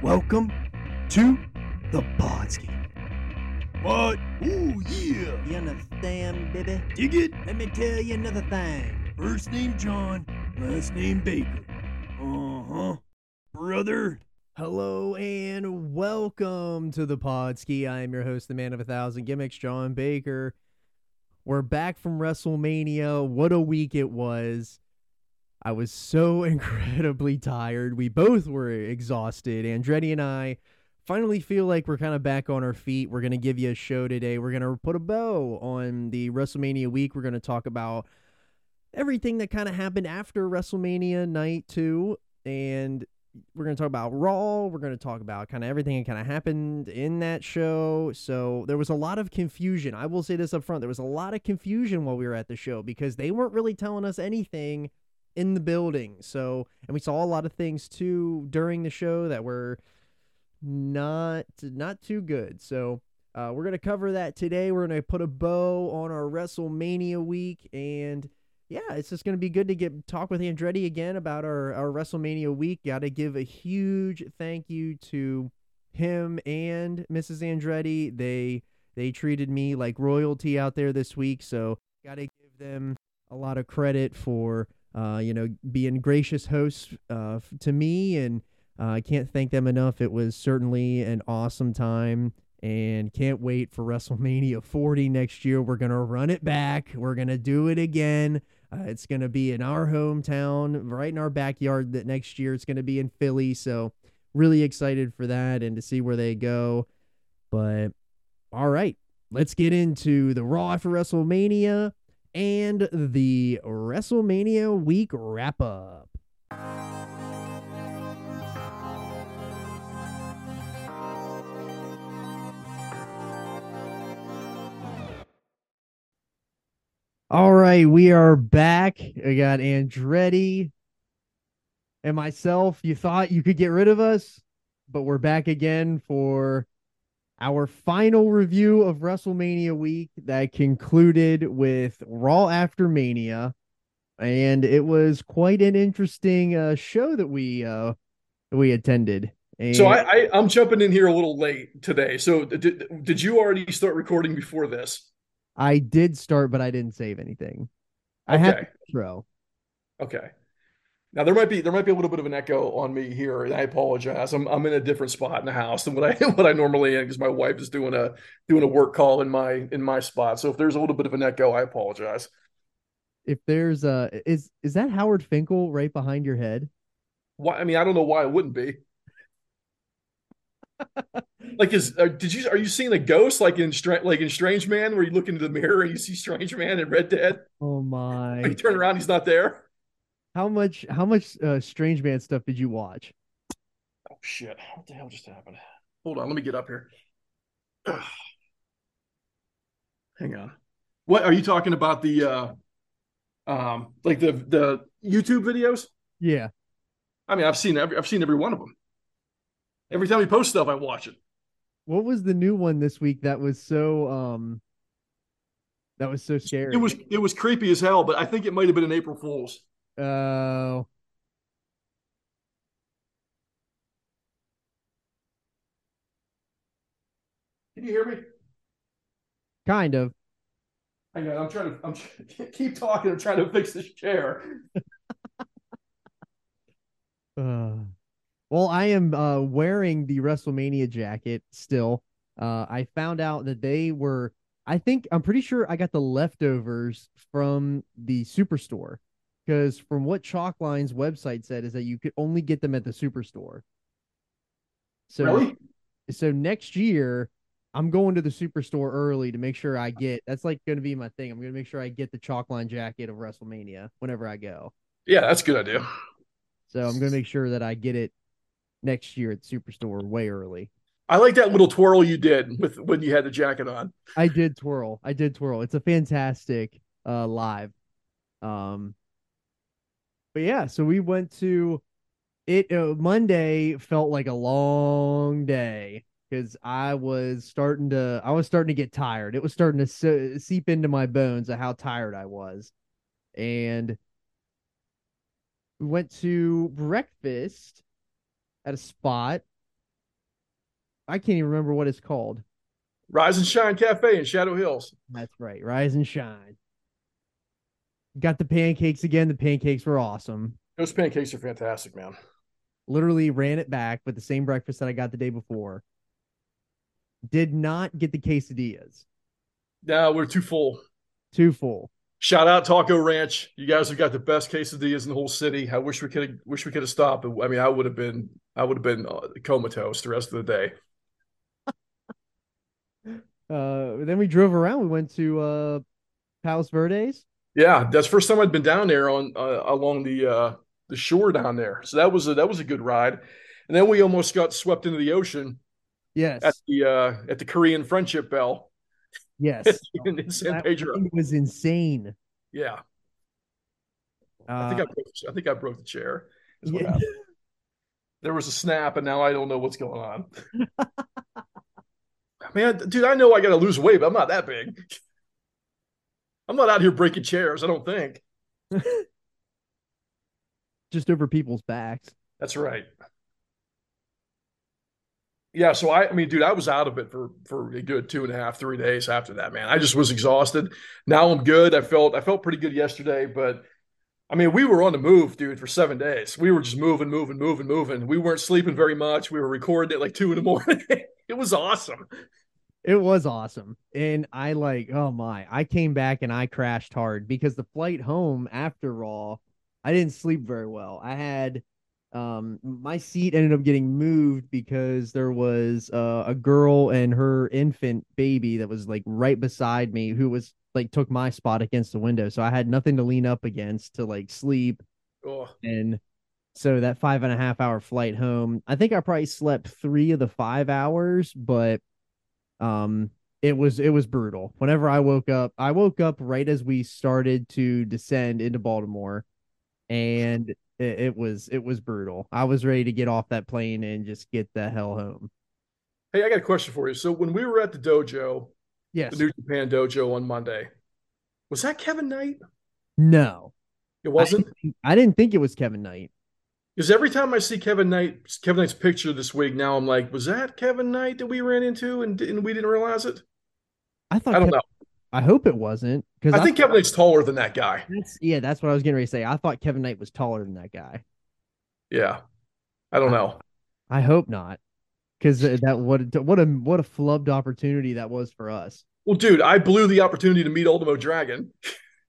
Welcome to the Podski. What? Ooh, yeah. You understand, baby? Dig it? Let me tell you another thing. First name John, last name Baker. Uh huh. Brother. Hello and welcome to the Podski. I am your host, the man of a thousand gimmicks, John Baker. We're back from WrestleMania. What a week it was. I was so incredibly tired. We both were exhausted. Andretti and I finally feel like we're kind of back on our feet. We're going to give you a show today. We're going to put a bow on the WrestleMania week. We're going to talk about everything that kind of happened after WrestleMania night 2 and we're going to talk about Raw. We're going to talk about kind of everything that kind of happened in that show. So there was a lot of confusion. I will say this up front. There was a lot of confusion while we were at the show because they weren't really telling us anything in the building. So, and we saw a lot of things too during the show that were not not too good. So, uh, we're to cover that today. We're to put a bow on our WrestleMania week and yeah, it's just to be good to get talk with Andretti again about our, our WrestleMania week. Got to give a huge thank you to him and Mrs. Andretti. They they treated me like royalty out there this week, so got to give them a lot of credit for uh, you know being gracious hosts uh, to me, and uh, I can't thank them enough. It was certainly an awesome time and can't wait for WrestleMania 40 next year. We're going to run it back. We're going to do it again. Uh, it's going to be in our hometown, right in our backyard. That next year it's going to be in Philly. So really excited for that and to see where they go. But all right, let's get into the Raw for WrestleMania and the WrestleMania week wrap up. All right, we are back. I got Andretti and myself. You thought you could get rid of us, but we're back again for our final review of WrestleMania week that concluded with Raw After Mania. And it was quite an interesting uh, show that we uh, we attended. And So I, I I'm jumping in here a little late today. So did did you already start recording before this? I did start, but I didn't save anything. I had Okay. intro. Okay. Now there might be there might be a little bit of an echo on me here, and I apologize. I'm I'm in a different spot in the house than what I what I normally am because my wife is doing a doing a work call in my in my spot. So if there's a little bit of an echo, I apologize. If there's uh is is that Howard Finkel right behind your head? Why? I mean, I don't know why it wouldn't be. Like, is uh, did you are you seeing a ghost like in Stra- like in Strange Man where you look into the mirror and you see Strange Man and Red Dead? Oh my. you turn around, he's not there. How much how much uh Strange Man stuff did you watch? Oh shit! What the hell just happened? Hold on, let me get up here. Ugh. Hang on. What are you talking about? The uh, um, like the the YouTube videos? Yeah. I mean, I've seen every I've seen every one of them. Every time he posts stuff, I watch it. What was the new one this week that was so um that was so scary? It was it was creepy as hell, but I think it might have been an April Fool's. Oh. Can you hear me? kind of. Hang on, I'm trying to I'm keep talking. I'm trying to fix this chair. Uh, well, I am uh, wearing the WrestleMania jacket still. Uh, I found out that they were. I think I'm pretty sure I got the leftovers from the superstore because from what Chalkline's website said is that you could only get them at the superstore. So, really? so next year I'm going to the superstore early to make sure I get. That's like going to be my thing. I'm going to make sure I get the Chalkline jacket of WrestleMania whenever I go. Yeah, that's a good idea. So I'm going to make sure that I get it next year at Superstore way early. I like that little twirl you did with when you had the jacket on. I did twirl. I did twirl. It's a fantastic uh live. Um But yeah, so we went to it uh, Monday felt like a long day cuz I was starting to I was starting to get tired. It was starting to se- seep into my bones of how tired I was. And we went to breakfast at a spot I can't even remember what it's called. Rise and Shine Cafe in Shadow Hills. That's right. Rise and shine. Got the pancakes again. The pancakes were awesome. Those pancakes are fantastic, man. Literally ran it back with the same breakfast that I got the day before. Did not get the quesadillas. No, we're too full. Too full. Shout out Taco Ranch. You guys have got the best quesadillas in the whole city. I wish we could wish we could have stopped. I mean, I would have been I would have been uh, comatose the rest of the day. Uh, then we drove around. We went to uh, Palos Verdes. Yeah, that's the first time I'd been down there on uh, along the uh, the shore down there. So that was a, that was a good ride. And then we almost got swept into the ocean Yes. at the uh, at the Korean Friendship Bell yes. in, in San That Pedro. thing was insane. Yeah, Uh, I think I broke, I think I broke the chair. yeah. There was a snap, and now I don't know what's going on. Man, dude, I know I got to lose weight, but I'm not that big. I'm not out here breaking chairs. I don't think. just over people's backs. That's right. Yeah, so I, I mean, dude, I was out of it for for a good two and a half, three days after that, man. I just was exhausted. Now I'm good. I felt I felt pretty good yesterday, but I mean, we were on the move, dude, for seven days. We were just moving, moving, moving, moving. We weren't sleeping very much. We were recording at like two in the morning. it was awesome. It was awesome. And I like, oh my, I came back and I crashed hard because the flight home after Raw, I didn't sleep very well. I had um my seat ended up getting moved because there was uh, a girl and her infant baby that was like right beside me who was like took my spot against the window. So I had nothing to lean up against to like sleep. Oh, And so that five and a half hour flight home, I think I probably slept three of the five hours, but um it was it was brutal. Whenever I woke up, I woke up right as we started to descend into Baltimore, and it, it was it was brutal. I was ready to get off that plane and just get the hell home. hey, I got a question for you. So when we were at the dojo, Yes. the New Japan dojo on Monday, was that Kevin Knight? no. It wasn't. I didn't, think, I didn't think it was Kevin Knight. Because every time I see Kevin Knight, Kevin Knight's picture this week, now I'm like, was that Kevin Knight that we ran into and, and we didn't realize it? I thought I don't Kevin- know. I hope it wasn't because I think Kevin Knight's taller than that guy. that's yeah, that's what I was getting ready to say. I thought Kevin Knight was taller than that guy. Yeah, I don't know. I hope not, because that what what a what a flubbed opportunity that was for us. Well, dude, I blew the opportunity to meet Ultimo Dragon.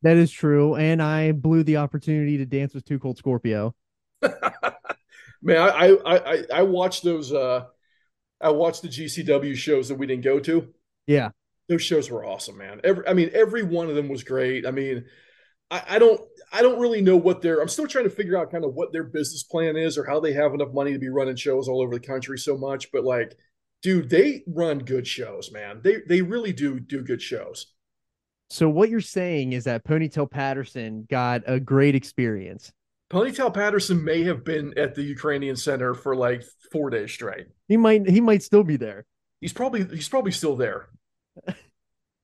That is true, and I blew the opportunity to dance with Two Cold Scorpio. Man, I, I I I watched those. uh I watched the GCW shows that we didn't go to. Yeah, Those shows were awesome, man. Every, I mean, every one of them was great. I mean, I, I don't I don't really know what their. I'm still trying to figure out kind of what their business plan is or how they have enough money to be running shows all over the country so much. But like, dude, they run good shows, man. They they really do do good shows. So what you're saying is that Ponytail Patterson got a great experience. Ponytail Patterson may have been at the Ukrainian Center for like four days straight. He might he might still be there. He's probably he's probably still there,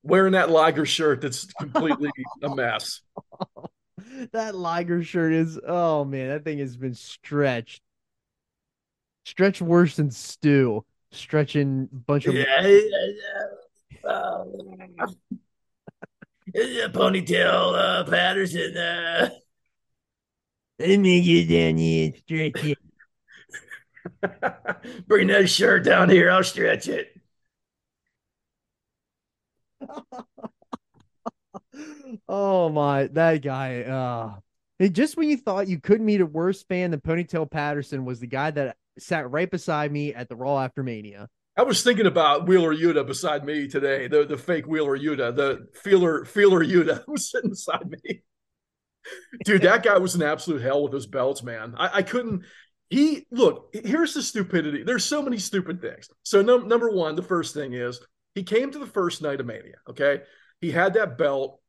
wearing that Liger shirt that's completely a mess. that Liger shirt is oh man, that thing has been stretched. Stretched worse than Stu. Stretching a bunch of Yeah. Ponytail uh, Patterson. Uh, Let me get down here and stretch it. bring that shirt down here. I'll stretch it. oh my, that guy. Uh, it, just when you thought you couldn't meet a worse fan than Ponytail Patterson was the guy that sat right beside me at the Raw After Mania. I was thinking about Wheeler Yuta beside me today, the the fake Wheeler Yuta, the feeler feeler Yuta was sitting beside me. Dude, that guy was an absolute hell with those belts, man. I, I couldn't. He look. Here's the stupidity. There's so many stupid things. So num- number one, the first thing is he came to the first night of Mania. Okay, he had that belt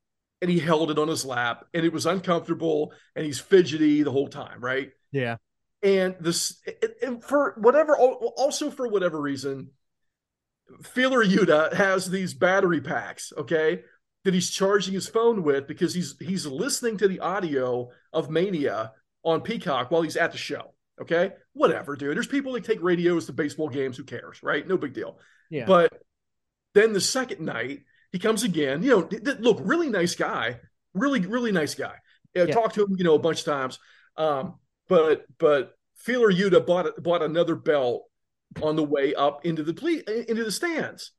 and he held it on his lap, and it was uncomfortable, and he's fidgety the whole time, right? Yeah. and this and for whatever also for whatever reason feeler yuta has these battery packs okay that he's charging his phone with because he's he's listening to the audio of mania on peacock while he's at the show Okay, whatever, dude. There's people that take radios to baseball games. Who cares, right? No big deal. Yeah. But then the second night, he comes again. You know, th- th- look, really nice guy, really, really nice guy. I Yeah. talked to him, you know, a bunch of times. Um, but but Feeler Yuta bought bought another belt on the way up into the ple- into the stands.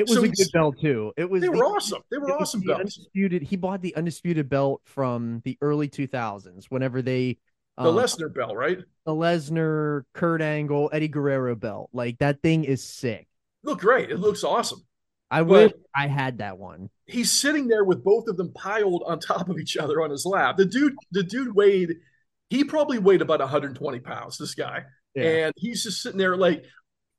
It was So a good belt too. It was They the- were awesome. They were awesome the belts. Undisputed. He bought the undisputed belt from the early 2000s. Whenever they The um, Lesnar belt, right? the Lesnar, Kurt Angle, Eddie Guerrero belt. Like that thing is sick. Look great. It looks awesome. I wish I had that one. He's sitting there with both of them piled on top of each other on his lap. The dude, the dude weighed, he probably weighed about 120 pounds. This guy, and he's just sitting there like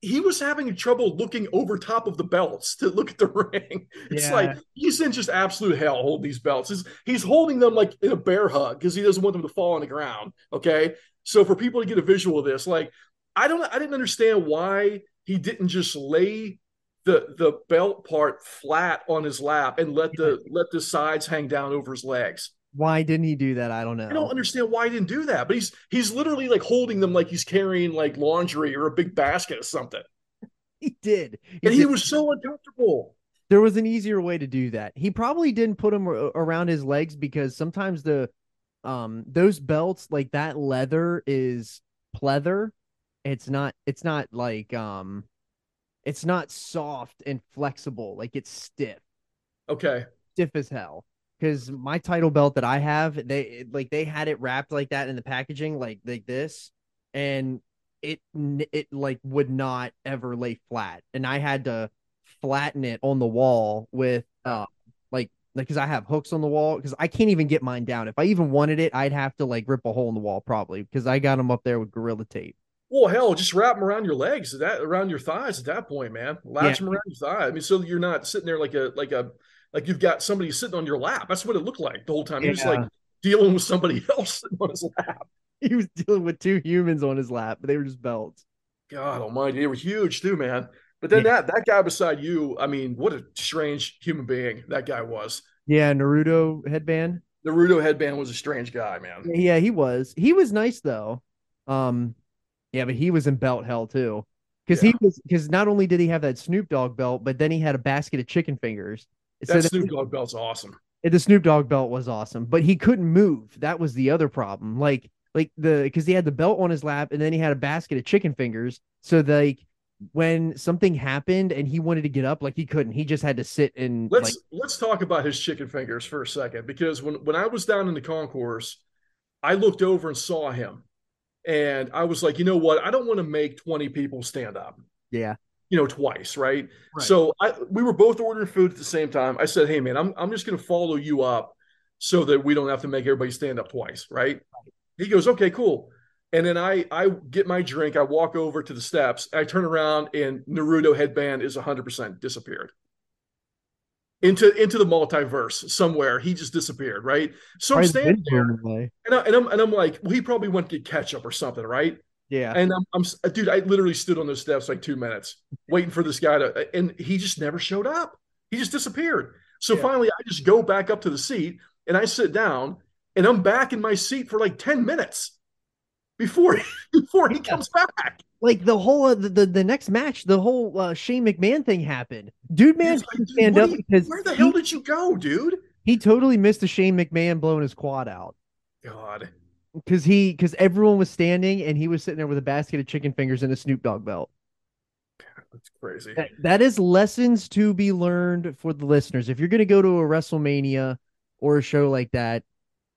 he was having trouble looking over top of the belts to look at the ring. It's Yeah. like he's in just absolute hell holding these belts. He's, he's holding them like in a bear hug because he doesn't want them to fall on the ground. Okay. So for people to get a visual of this, like I don't I didn't understand why he didn't just lay the the belt part flat on his lap and let the let the sides hang down over his legs. Why didn't he do that? I don't know. I don't understand why he didn't do that, but he's he's literally like holding them like he's carrying like laundry or a big basket or something. He did. And he was so uncomfortable. There was an easier way to do that. He probably didn't put them around his legs because sometimes the um those belts like that leather is pleather. It's not it's not like um it's not soft and flexible. Like it's stiff. Okay. Stiff as hell. Cuz my title belt that I have, they like they had it wrapped like that in the packaging like like this and it it like would not ever lay flat and I had to flatten it on the wall with uh like like because I have hooks on the wall because I can't even get mine down. If I even wanted it, I'd have to like rip a hole in the wall probably because I got them up there with gorilla tape. Well, hell, just wrap them around your legs, that around your thighs at that point, man. Latch them around your thigh. I mean, so you're not sitting there like a like a like you've got somebody sitting on your lap. That's what it looked like the whole time. You're just like dealing with somebody else on his lap. He was dealing with two humans on his lap, but they were just belts. God almighty, they were huge too, man. But then Yeah. that that guy beside you, I mean, what a strange human being that guy was. Yeah, Naruto headband. Naruto headband was a strange guy, man. Yeah, he was. He was nice though. Um, yeah, but he was in belt hell too. Because Yeah. he was because not only did he have that Snoop Dogg belt, but then he had a basket of chicken fingers. So That that- Snoop Dogg belt's awesome. the Snoop Dogg belt was awesome, but he couldn't move. That was the other problem. Like like the because he had the belt on his lap and then he had a basket of chicken fingers. So like when something happened and he wanted to get up, like he couldn't. He just had to sit and Let's like let's talk about his chicken fingers for a second because when when I was down in the concourse, I looked over and saw him, and I was like, you know what? I don't want to make twenty people stand up. yeah. You know, twice, right? Right. So I we were both ordering food at the same time. I said, hey man, I'm I'm just going to follow you up so that we don't have to make everybody stand up twice, right? He goes, okay, cool. And then I I get my drink. I walk over to the steps. I turn around and Naruto headband is 100% disappeared into into the multiverse somewhere. He just disappeared, right? So I'm standing there, and, I, and I'm and I'm like, well, he probably went to get ketchup or something, right? Yeah. And I'm, I'm dude, I literally stood on those steps like two minutes waiting for this guy to, and he just never showed up. He just disappeared. So Yeah. finally, I just go back up to the seat and I sit down, and I'm back in my seat for like ten minutes before before he comes back. like the whole uh, the, the the next match, the whole uh, Shane McMahon thing happened. Dude, man, like, dude, stand up you- because where the he, hell did you go, dude? he totally missed the Shane McMahon blowing his quad out God, because he because everyone was standing and he was sitting there with a basket of chicken fingers and a Snoop Dogg belt. that's crazy. That, that is lessons to be learned for the listeners. If you're going to go to a WrestleMania or a show like that,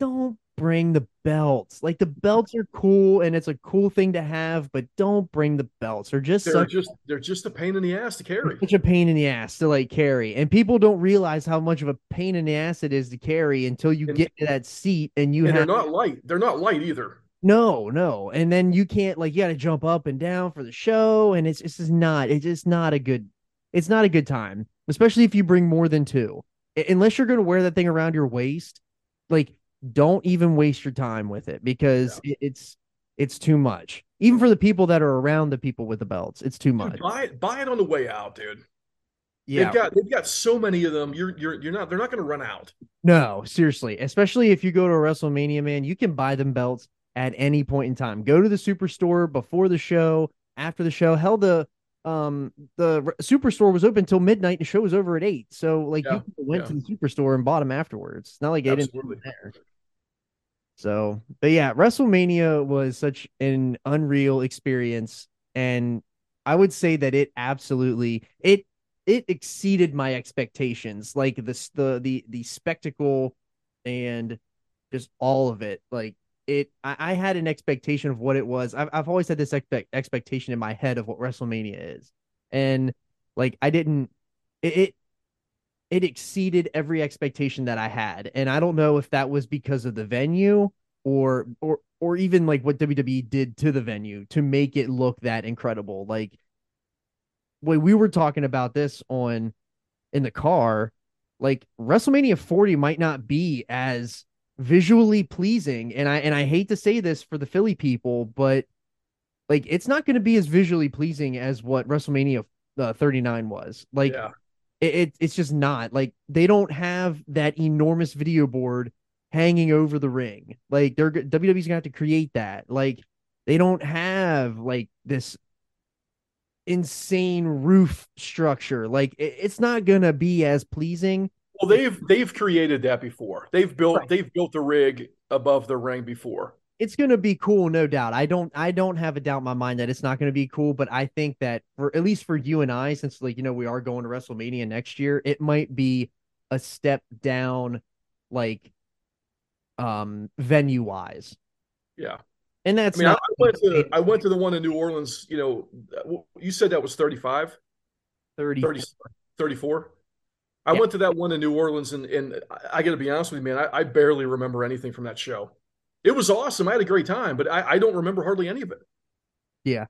don't bring the belts. Like the belts are cool and it's a cool thing to have, but don't bring the belts. They're just They're such, just they're just a pain in the ass to carry. such a pain in the ass to like carry. And people don't realize how much of a pain in the ass it is to carry until you And- get to that seat and you and they're not light. They're not light either. no, no. And then you can't like you got to jump up and down for the show and it's it's just not it's just not a good it's not a good time, especially if you bring more than two. Unless you're going to wear that thing around your waist, like don't even waste your time with it because it, it's it's too much. Even for the people that are around the people with the belts, it's too much. Dude, buy it, buy it on the way out, dude. Yeah. They've got they've got so many of them. You're you're you're not they're not going to run out. No, seriously. Especially if you go to a WrestleMania, man, you can buy them belts at any point in time. Go to the superstore before the show, after the show. Hell, the um the superstore was open until midnight. The show was over at eight. So like Yeah, you went yeah. to the superstore and bought them afterwards. It's not like they didn't Absolutely. them there. So, but yeah, WrestleMania was such an unreal experience, and I would say that it absolutely it it exceeded my expectations. Like the the the the spectacle and just all of it. Like it, I, I had an expectation of what it was. I've I've always had this expect expectation in my head of what WrestleMania is, and like I didn't. It, it it exceeded every expectation that I had. And I don't know if that was because of the venue or or or even like what WWE did to the venue to make it look that incredible. Like when we were talking about this on in the car, like WrestleMania 40 might not be as visually pleasing. And I and I hate to say this for the Philly people, but like it's not going to be as visually pleasing as what WrestleMania uh, 39 was. Like yeah. It, it it's just not like they don't have that enormous video board hanging over the ring. Like they're WWE's gonna have to create that. Like they don't have like this insane roof structure. Like it, it's not gonna be as pleasing. Well, they've they've created that before. They've built Right. they've built a rig above the ring before. It's gonna be cool, no doubt. I don't I don't have a doubt in my mind that it's not gonna be cool, but I think that for at least for you and I, since like you know we are going to WrestleMania next year, it might be a step down like um venue wise. Yeah. And that's I mean, not I went to I went to the one in New Orleans. You know, you said that was 35, 30, 30 34. I Yeah. went to that one in New Orleans, and and I, I got to be honest with you, man. I, I barely remember anything from that show. It was awesome. I had a great time, but I, I don't remember hardly any of it. Yeah.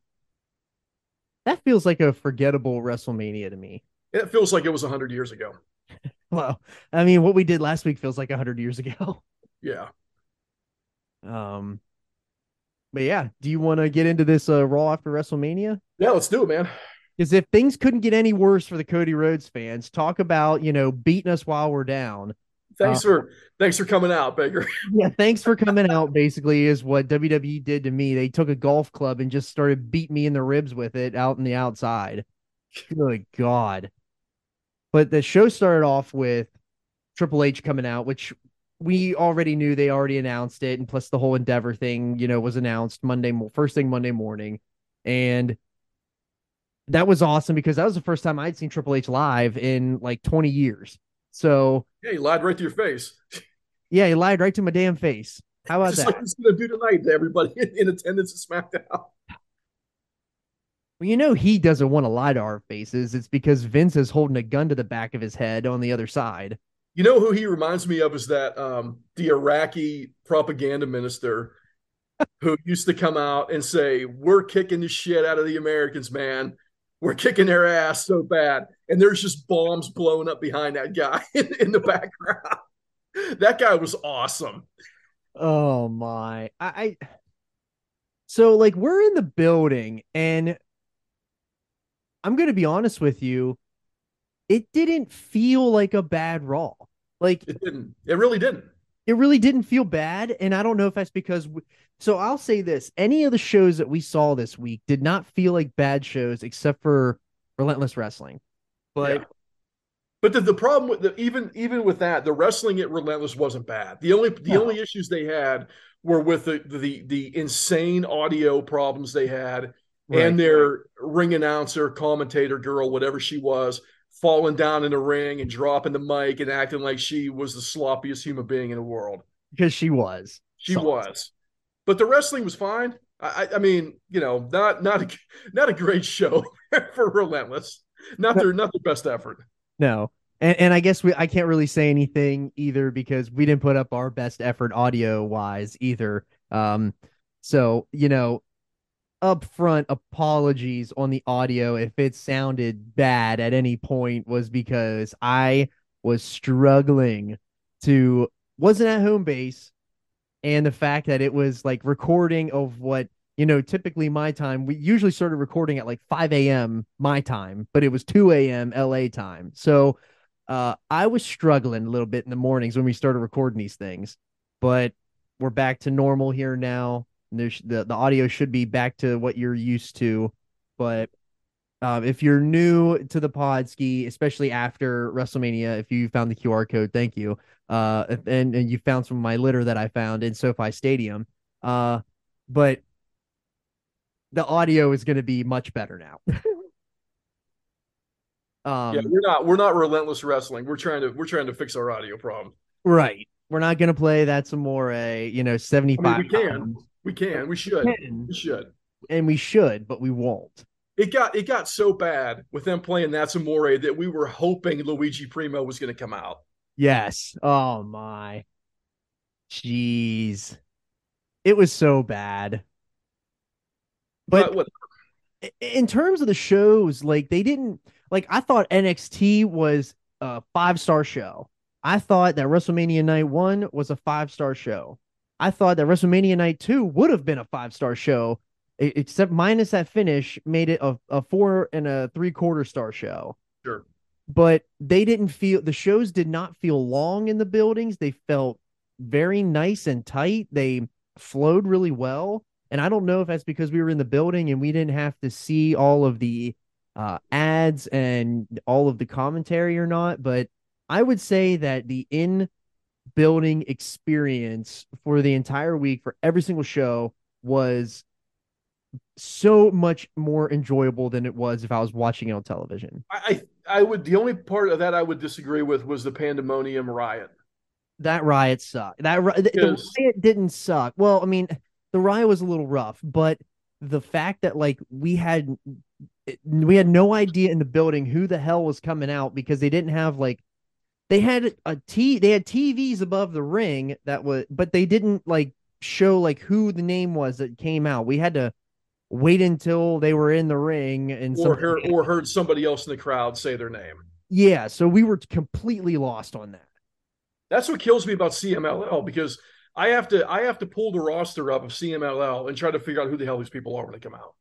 That feels like a forgettable WrestleMania to me. It feels like it was hundred years ago. Well, I mean, what we did last week feels like a hundred years ago. Yeah. Um, but yeah, do you want to get into this uh, Raw after WrestleMania? Yeah, let's do it, man. Because if things couldn't get any worse for the Cody Rhodes fans, talk about you know beating us while we're down. Thanks Uh, for thanks for coming out, Baker. Yeah, thanks for coming out. Basically, is what WWE did to me. They took a golf club and just started beating me in the ribs with it out in the outside. Good God! But the show started off with Triple H coming out, which we already knew. They already announced it, and plus the whole Endeavor thing, you know, was announced Monday, first thing Monday morning, and that was awesome because that was the first time I'd seen Triple H live in like 20 years. So Yeah, he lied right to your face. yeah, he lied right to my damn face. How about Just that? like he's gonna do tonight to everybody in attendance at SmackDown. Well, you know he doesn't want to lie to our faces. It's because Vince is holding a gun to the back of his head on the other side. You know who he reminds me of is that um, the Iraqi propaganda minister who used to come out and say, "We're kicking the shit out of the Americans, man. We're kicking their ass so bad." And there's just bombs blowing up behind that guy in, in the background. that guy was awesome. Oh my. I, I So like we're in the building and I'm going to be honest with you, it didn't feel like a bad raw. Like It didn't. It really didn't. It really didn't feel bad and i don't know if that's because we, so i'll say this any of the shows that we saw this week did not feel like bad shows except for relentless wrestling but Yeah. But the, the problem with the even even with that, the wrestling at Relentless wasn't bad. The only the No. only issues they had were with the the the insane audio problems they had and their ring announcer, commentator girl, whatever she was, falling down in the ring and dropping the mic and acting like she was the sloppiest human being in the world. because she was She Sucked. was. But the wrestling was fine. I, I I mean, you know, not not a not a great show for Relentless. Not their not their best effort. no and, and i guess we i can't really say anything either because we didn't put up our best effort audio wise either um so you know up front apologies on the audio if it sounded bad at any point was because i was struggling to wasn't at home base and the fact that it was like recording of what you know typically my time we usually started recording at like 5 a.m my time but it was 2 a.m la time. So uh i was struggling a little bit in the mornings when we started recording these things but we're back to normal here now there's the the audio should be back to what you're used to, but um, if you're new to the Podski, especially after WrestleMania, if you found the QR code, thank you. Uh, and and you found some of my litter that I found in SoFi Stadium. Uh, but the audio is going to be much better now. um, yeah, we're not we're not relentless wrestling. We're trying to we're trying to fix our audio problem. right. We're not going to play that's more a you know 75 I mean, we can, we can, we should, we should. and we should, but we won't. It got it got so bad with them playing That's Amore that we were hoping Luigi Primo was going to come out. Yes. Oh my. Jeez. It was so bad. But i- in terms of the shows, like they didn't like I thought NXT was a five star show. I thought that WrestleMania Night One was a five star show. I thought that WrestleMania Night Two would have been a five star show, except minus that finish made it a, a four and a three quarter star show. Sure. But they didn't feel the shows did not feel long in the buildings. They felt very nice and tight. They flowed really well. And I don't know if that's because we were in the building and we didn't have to see all of the uh, ads and all of the commentary or not. But I would say that the in building experience for the entire week for every single show was so much more enjoyable than it was if I was watching it on television. I I would the only part of that I would disagree with was the pandemonium riot. That riot sucked. That the, the riot didn't suck. Well, I mean, the riot was a little rough, but the fact that like we had eh, we had no idea in the building who the hell was coming out because they didn't have like they had a t they had TVs above the ring that was but they didn't like show like who the name was that came out. We had to wait until they were in the ring and Or heard, or heard somebody else in the crowd say their name. yeah, so we were completely lost on that. That's what kills me about CMLL because I have to I have to pull the roster up of CMLL and try to figure out who the hell these people are when they come out.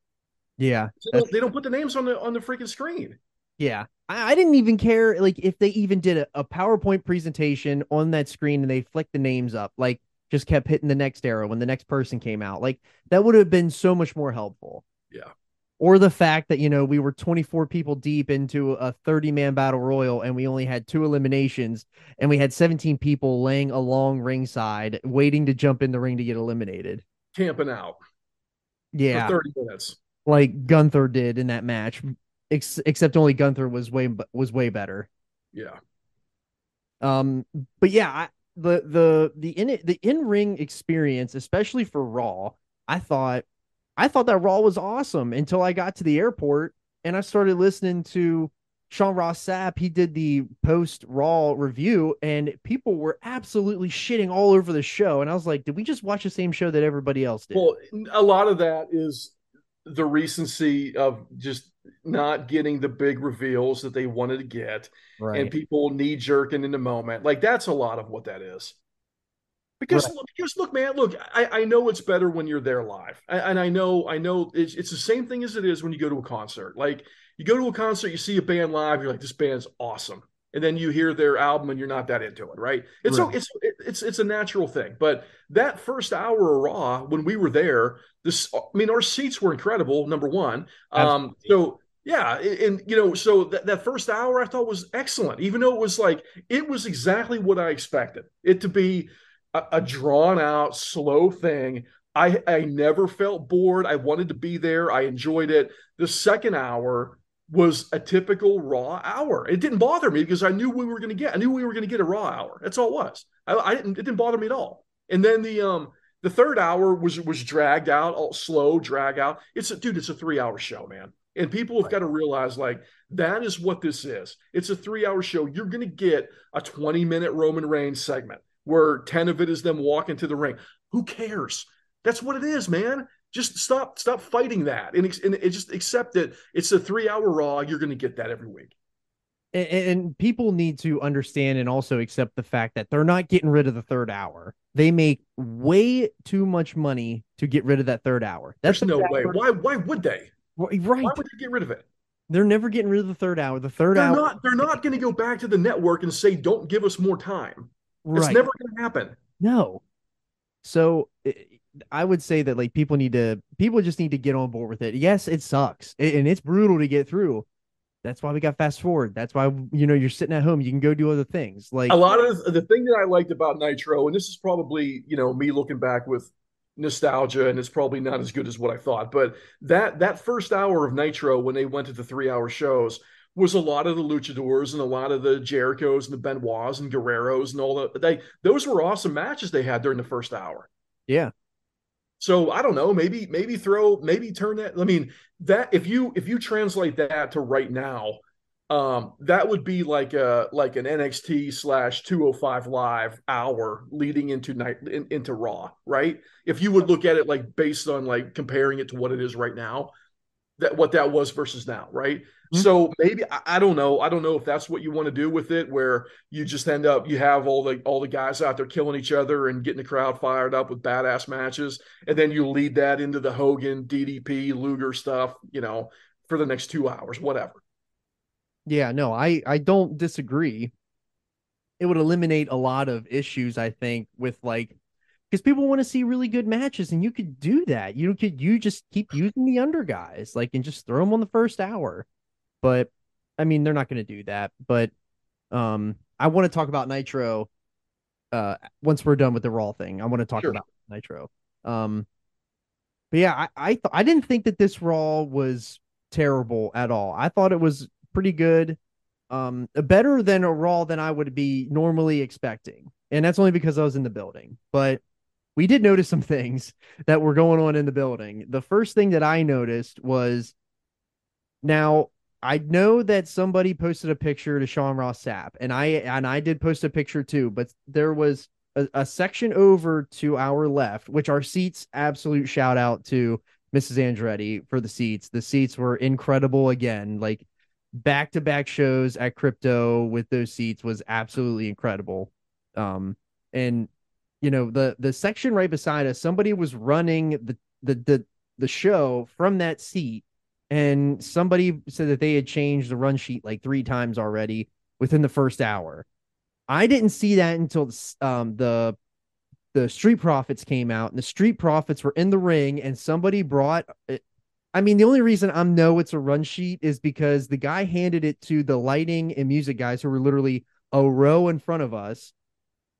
Yeah. They don't, they don't put the names on the on the freaking screen. Yeah. I, I didn't even care like if they even did a, a PowerPoint presentation on that screen and they flicked the names up, like just kept hitting the next arrow when the next person came out. Like that would have been so much more helpful. Yeah. Or the fact that, you know, we were 24 people deep into a 30 man battle royal and we only had two eliminations and we had 17 people laying along ringside waiting to jump in the ring to get eliminated. Camping out Yeah. for 30 minutes. Like Gunther did in that match. Ex- except only Gunther was way was way better. Yeah. Um, but yeah, I, the the the in the in ring experience, especially for Raw, I thought I thought that Raw was awesome until I got to the airport and I started listening to Sean Ross Sapp. He did the post Raw review, and people were absolutely shitting all over the show. And I was like, did we just watch the same show that everybody else did? Well, a lot of that is the recency of just not getting the big reveals that they wanted to get right. and people knee jerking in the moment. Like that's a lot of what that is. Because Right. look, because look, man, look, I, I know it's better when you're there live, and, and I know I know it's it's the same thing as it is when you go to a concert. Like you go to a concert, you see a band live, you're like, this band's awesome, and then you hear their album and you're not that into it, right? It's so Right. it's it's it's a natural thing. But that first hour of Raw, when we were there, this I mean, our seats were incredible. Number one, um, so yeah, and, you know, so that, that first hour I thought was excellent, even though it was like it was exactly what I expected it to be a, a drawn out, slow thing. I I never felt bored. I wanted to be there. I enjoyed it. The second hour was a typical raw hour. It didn't bother me because I knew we were going to get. I knew we were going to get a raw hour. That's all it was. I, I didn't. It didn't bother me at all. And then the um the third hour was was dragged out, all slow, drag out. It's a dude. It's a three hour show, man. And people have got to realize like that is what this is. It's a three hour show. You're going to get a 20 minute Roman Reigns segment where 10 of it is them walking to the ring. Who cares? That's what it is, man. Just stop stop fighting that and, and it just accept that it's a three hour raw. You're going to get that every week. and, and people need to understand and also accept the fact that they're not getting rid of the third hour. They make way too much money to get rid of that third hour. That's There's no way. Why why would they? Right. Why would they get rid of it? They're never getting rid of the third hour. The 3rd They're hour. not they're not going to go back to the network and say don't give us more time. Right. It's never going to happen. No. So i- I would say that like people need to people just need to get on board with it. Yes, it sucks and it's brutal to get through. That's why we got fast forward. That's why you know you're sitting at home. You can go do other things. Like a lot of the thing that I liked about Nitro, and this is probably you know me looking back with nostalgia, and it's probably not as good as what I thought, but that that first hour of Nitro when they went to the three hour shows was a lot of the luchadors and a lot of the Jerichos and the Benoits and Guerreros and all that. they those were awesome matches they had during the first hour. Yeah. So I don't know, maybe maybe throw maybe turn that I mean that if you if you translate that to right now, um that would be like a like an NXT slash 205 live hour leading into night in, into Raw, right? If you would look at it like based on like comparing it to what it is right now, that what that was versus now, right? Mm-hmm. So maybe I, I, don't know. I don't know if that's what you want to do with it, where you just end up you have all the all the guys out there killing each other and getting the crowd fired up with badass matches, and then you lead that into the Hogan, DDP, Luger stuff, you know, for the next two hours, whatever. Yeah, no, I I don't disagree. It would eliminate a lot of issues, I think, with like because people want to see really good matches, and you could do that. You could you just keep using the under guys, like, and just throw them on the first hour. But I mean, they're not going to do that. But um, I want to talk about Nitro. Uh, once we're done with the Raw thing, I want to talk sure. about Nitro. Um, but yeah, I I, th- I didn't think that this Raw was terrible at all. I thought it was pretty good, um, better than a Raw than I would be normally expecting, and that's only because I was in the building. But we did notice some things that were going on in the building. The first thing that I noticed was now I know that somebody posted a picture to Sean Ross Sapp, and I and I did post a picture too, but there was a, a section over to our left, which our seats absolute shout out to Mrs. Andretti for the seats. The seats were incredible again, like back to back shows at crypto with those seats was absolutely incredible. Um, and you know the the section right beside us somebody was running the the the, the show from that seat and somebody said that they had changed the run sheet like three times already within the first hour i didn't see that until um, the the street profits came out and the street profits were in the ring and somebody brought it, I mean, the only reason I'm know it's a run sheet is because the guy handed it to the lighting and music guys who were literally a row in front of us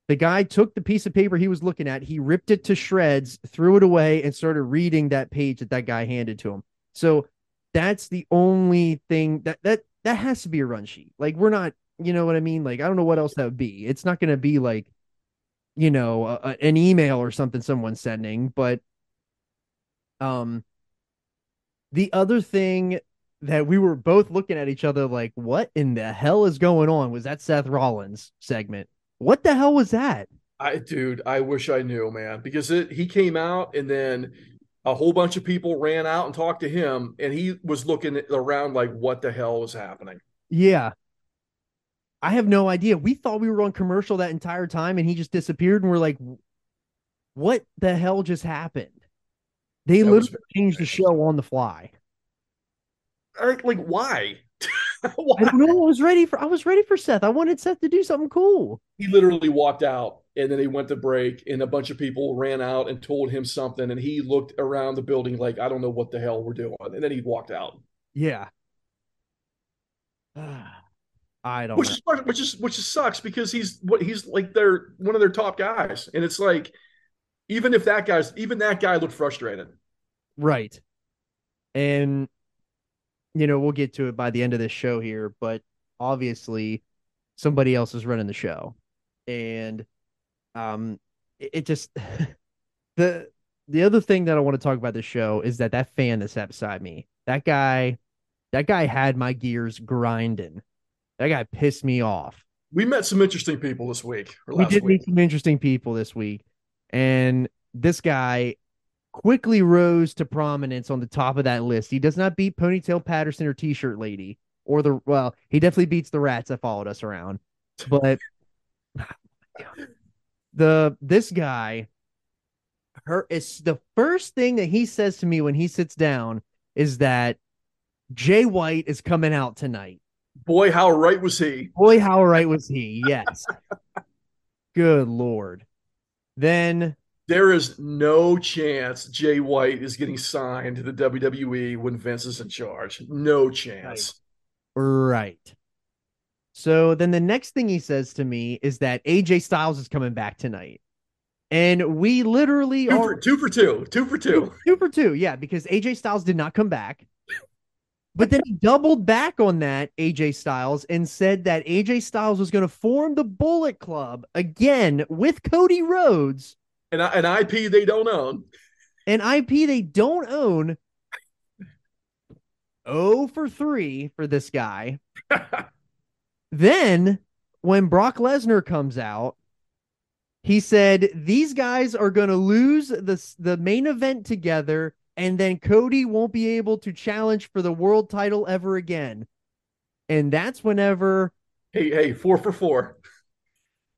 the guy took the piece of paper he was looking at, he ripped it to shreds, threw it away, and started reading that page that that guy handed to him. So that's the only thing that that that has to be a run sheet. Like we're not, you know what I mean? Like I don't know what else that would be. It's not going to be like, you know, a, a, an email or something someone's sending. But um, the other thing that we were both looking at each other like, what in the hell is going on? Was that Seth Rollins segment? What the hell was that? I dude, I wish I knew, man, because it, he came out and then a whole bunch of people ran out and talked to him, and he was looking around like, what the hell was happening? Yeah. I have no idea. We thought we were on commercial that entire time, and he just disappeared, and we're like, what the hell just happened? They that literally changed the show on the fly. Like, why? I don't know. I was ready for I was ready for Seth. I wanted Seth to do something cool. He literally walked out and then he went to break and a bunch of people ran out and told him something and he looked around the building like I don't know what the hell we're doing and then he walked out. Yeah. I don't which know. is which is which is sucks because he's what he's like they're one of their top guys and it's like even if that guy's even that guy looked frustrated. Right. And you know, we'll get to it by the end of this show here, but obviously somebody else is running the show. And um it, it just the the other thing that I want to talk about this show is that that fan that sat beside me, that guy, that guy had my gears grinding. That guy pissed me off. We met some interesting people this week. we did week. meet some interesting people this week, and this guy quickly rose to prominence on the top of that list. He does not beat Ponytail Patterson or T-shirt lady or the well, he definitely beats the rats that followed us around. But the this guy her it's the first thing that he says to me when he sits down is that Jay White is coming out tonight. Boy, how right was he? Boy, how right was he? Yes. Good lord. Then There is no chance Jay White is getting signed to the WWE when Vince is in charge. No chance. Right. So then the next thing he says to me is that AJ Styles is coming back tonight. And we literally Two are two for two. Two for two. two for two. Yeah, because AJ Styles did not come back. But then he doubled back on that, AJ Styles, and said that AJ Styles was going to form the Bullet Club again with Cody Rhodes, And an IP they don't own. an IP they don't own. Oh for three for this guy. Then, when Brock Lesnar comes out, he said these guys are going to lose the the main event together, and then Cody won't be able to challenge for the world title ever again. And that's whenever hey, hey, four for four.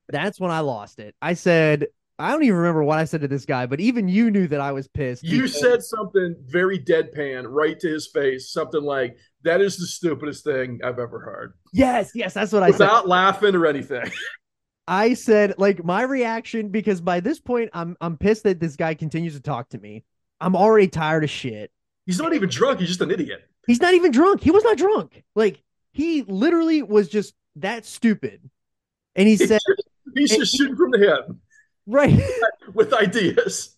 that's when I lost it. I said I don't even remember what I said to this guy, but even you knew that I was pissed. You because- said something very deadpan right to his face, something like, that is the stupidest thing I've ever heard. yes, yes, that's what I said. Without laughing or anything. I said like my reaction because by this point I'm I'm pissed that this guy continues to talk to me. I'm already tired of shit. He's not even drunk, he's just an idiot. He's not even drunk. He was not drunk. Like he literally was just that stupid. And he said, just, he's just shooting from the hip right, with ideas.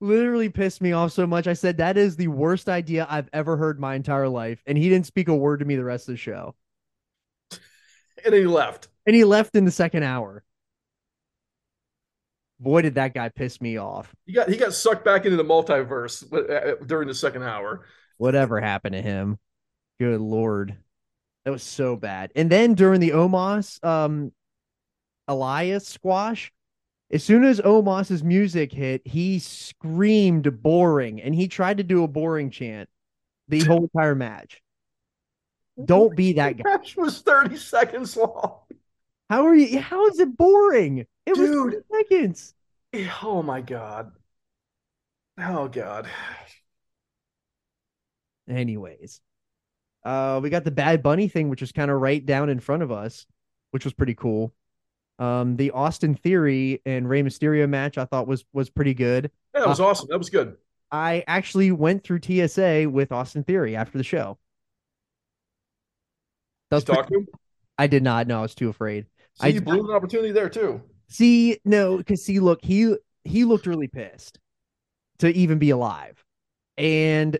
literally pissed me off so much. I said that is the worst idea I've ever heard my entire life. And he didn't speak a word to me the rest of the show. And then he left. And he left in the second hour. Boy, did that guy piss me off. He got he got sucked back into the multiverse uh, during the second hour. Whatever happened to him? Good lord. That was so bad. And then during the Omos um Elias squash, as soon as Omos's music hit, he screamed boring and he tried to do a boring chant the whole entire match. Don't be that The guy. match was 30 seconds long. How are you? How is it boring? It was Dude. 30 seconds. Oh my god. Oh god. Anyways, uh, we got the Bad Bunny thing, which was kind of right down in front of us, which was pretty cool. Um, the Austin Theory and Rey Mysterio match I thought was was pretty good. Yeah, that was awesome. That was good. I actually went through TSA with Austin Theory after the show. That was Did you talk pretty- to him? I did not. No, I was too afraid. See, I- you blew an opportunity there too. See, no, because see, look, he he looked really pissed to even be alive, and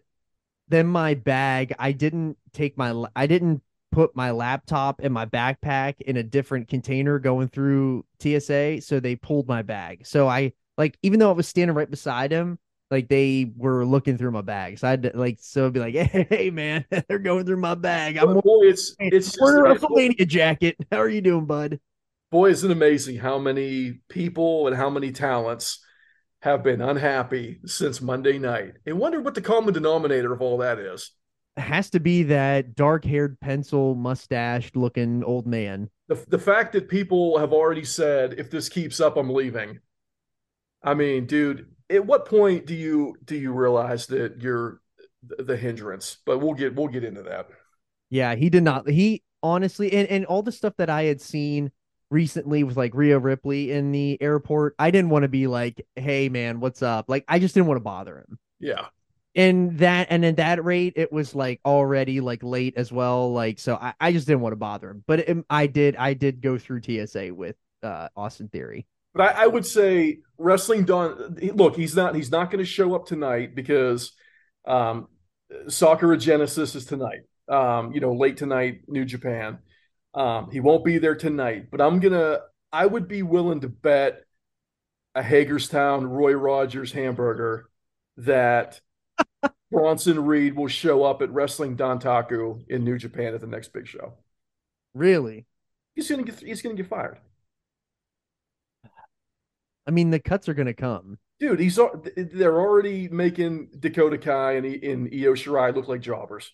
then my bag. I didn't take my. I didn't put my laptop and my backpack in a different container going through TSA, so they pulled my bag. So I like, even though I was standing right beside him, like they were looking through my bag. So I'd like, so it'd be like, hey, man, they're going through my bag. I'm Boy, it's it's wearing a WrestleMania jacket. How are you doing, bud? Boy, isn't it amazing how many people and how many talents have been unhappy since Monday night. And wonder what the common denominator of all that is. has to be that dark-haired, pencil mustached looking old man. The the fact that people have already said, if this keeps up, I'm leaving. I mean, dude, at what point do you do you realize that you're the, the hindrance? But we'll get we'll get into that. Yeah, he did not. He honestly, and and all the stuff that I had seen recently with like Rhea Ripley in the airport, I didn't want to be like, "Hey, man, what's up?" Like, I just didn't want to bother him. Yeah. And that, and at that rate, it was like already like late as well. Like, so I, I just didn't want to bother him. But it, I did, I did go through TSA with uh Austin Theory. But I, I would say wrestling done. Look, he's not he's not going to show up tonight because um, Sakura Genesis is tonight. Um, you know, late tonight, New Japan. Um, he won't be there tonight. But I'm gonna. I would be willing to bet a Hagerstown Roy Rogers hamburger that Bronson Reed will show up at Wrestling Dontaku in New Japan at the next big show. Really? He's gonna get he's gonna get fired. I mean, the cuts are gonna come. Dude, he's they're already making Dakota Kai and, and Io Shirai look like jobbers.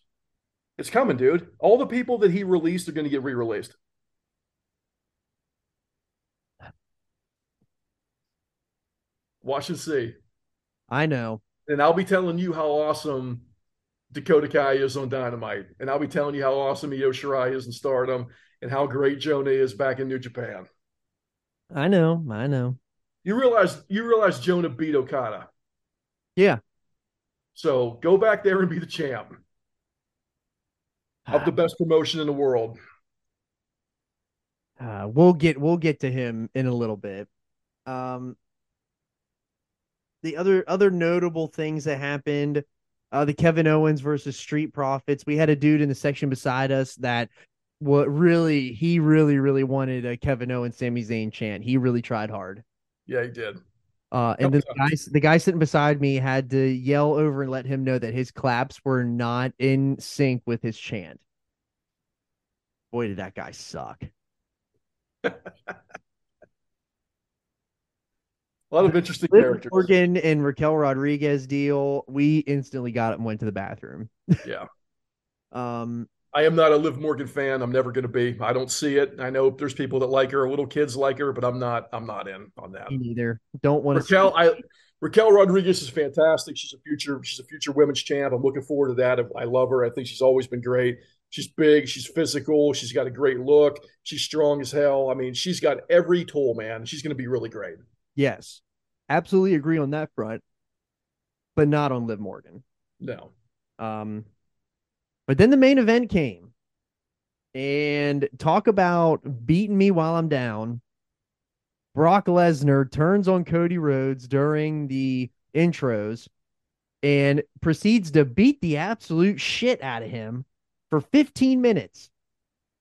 It's coming, dude. All the people that he released are going to get re-released. Watch and see. I know. And I'll be telling you how awesome Dakota Kai is on Dynamite. And I'll be telling you how awesome Io Shirai is in Stardom and how great Jonah is back in New Japan. I know. I know. You realize you realize Jonah beat Okada. Yeah. So go back there and be the champ of the best promotion in the world. Uh, we'll get we'll get to him in a little bit. Um, the other other notable things that happened, uh, the Kevin Owens versus Street Profits. We had a dude in the section beside us that what really he really really wanted a Kevin Owens Sami Zayn chant. He really tried hard. Yeah, he did. Uh, and the guy the guy sitting beside me had to yell over and let him know that his claps were not in sync with his chant. Boy, did that guy suck. A lot of interesting characters. Morgan and Raquel Rodriguez deal, we instantly got up and went to the bathroom. Yeah. Um, I am not a Liv Morgan fan. I'm never going to be. I don't see it. I know there's people that like her, little kids like her, but I'm not. I'm not in on that. me neither. Don't want to. Raquel, I Raquel Rodriguez is fantastic. She's a future. She's a future women's champ. I'm looking forward to that. I love her. I think she's always been great. She's big. She's physical. She's got a great look. She's strong as hell. I mean, she's got every tool, man. She's going to be really great. Yes, absolutely agree on that front, but not on Liv Morgan. No. Um, but then the main event came, and talk about beating me while I'm down. Brock Lesnar turns on Cody Rhodes during the intros and proceeds to beat the absolute shit out of him for 15 minutes.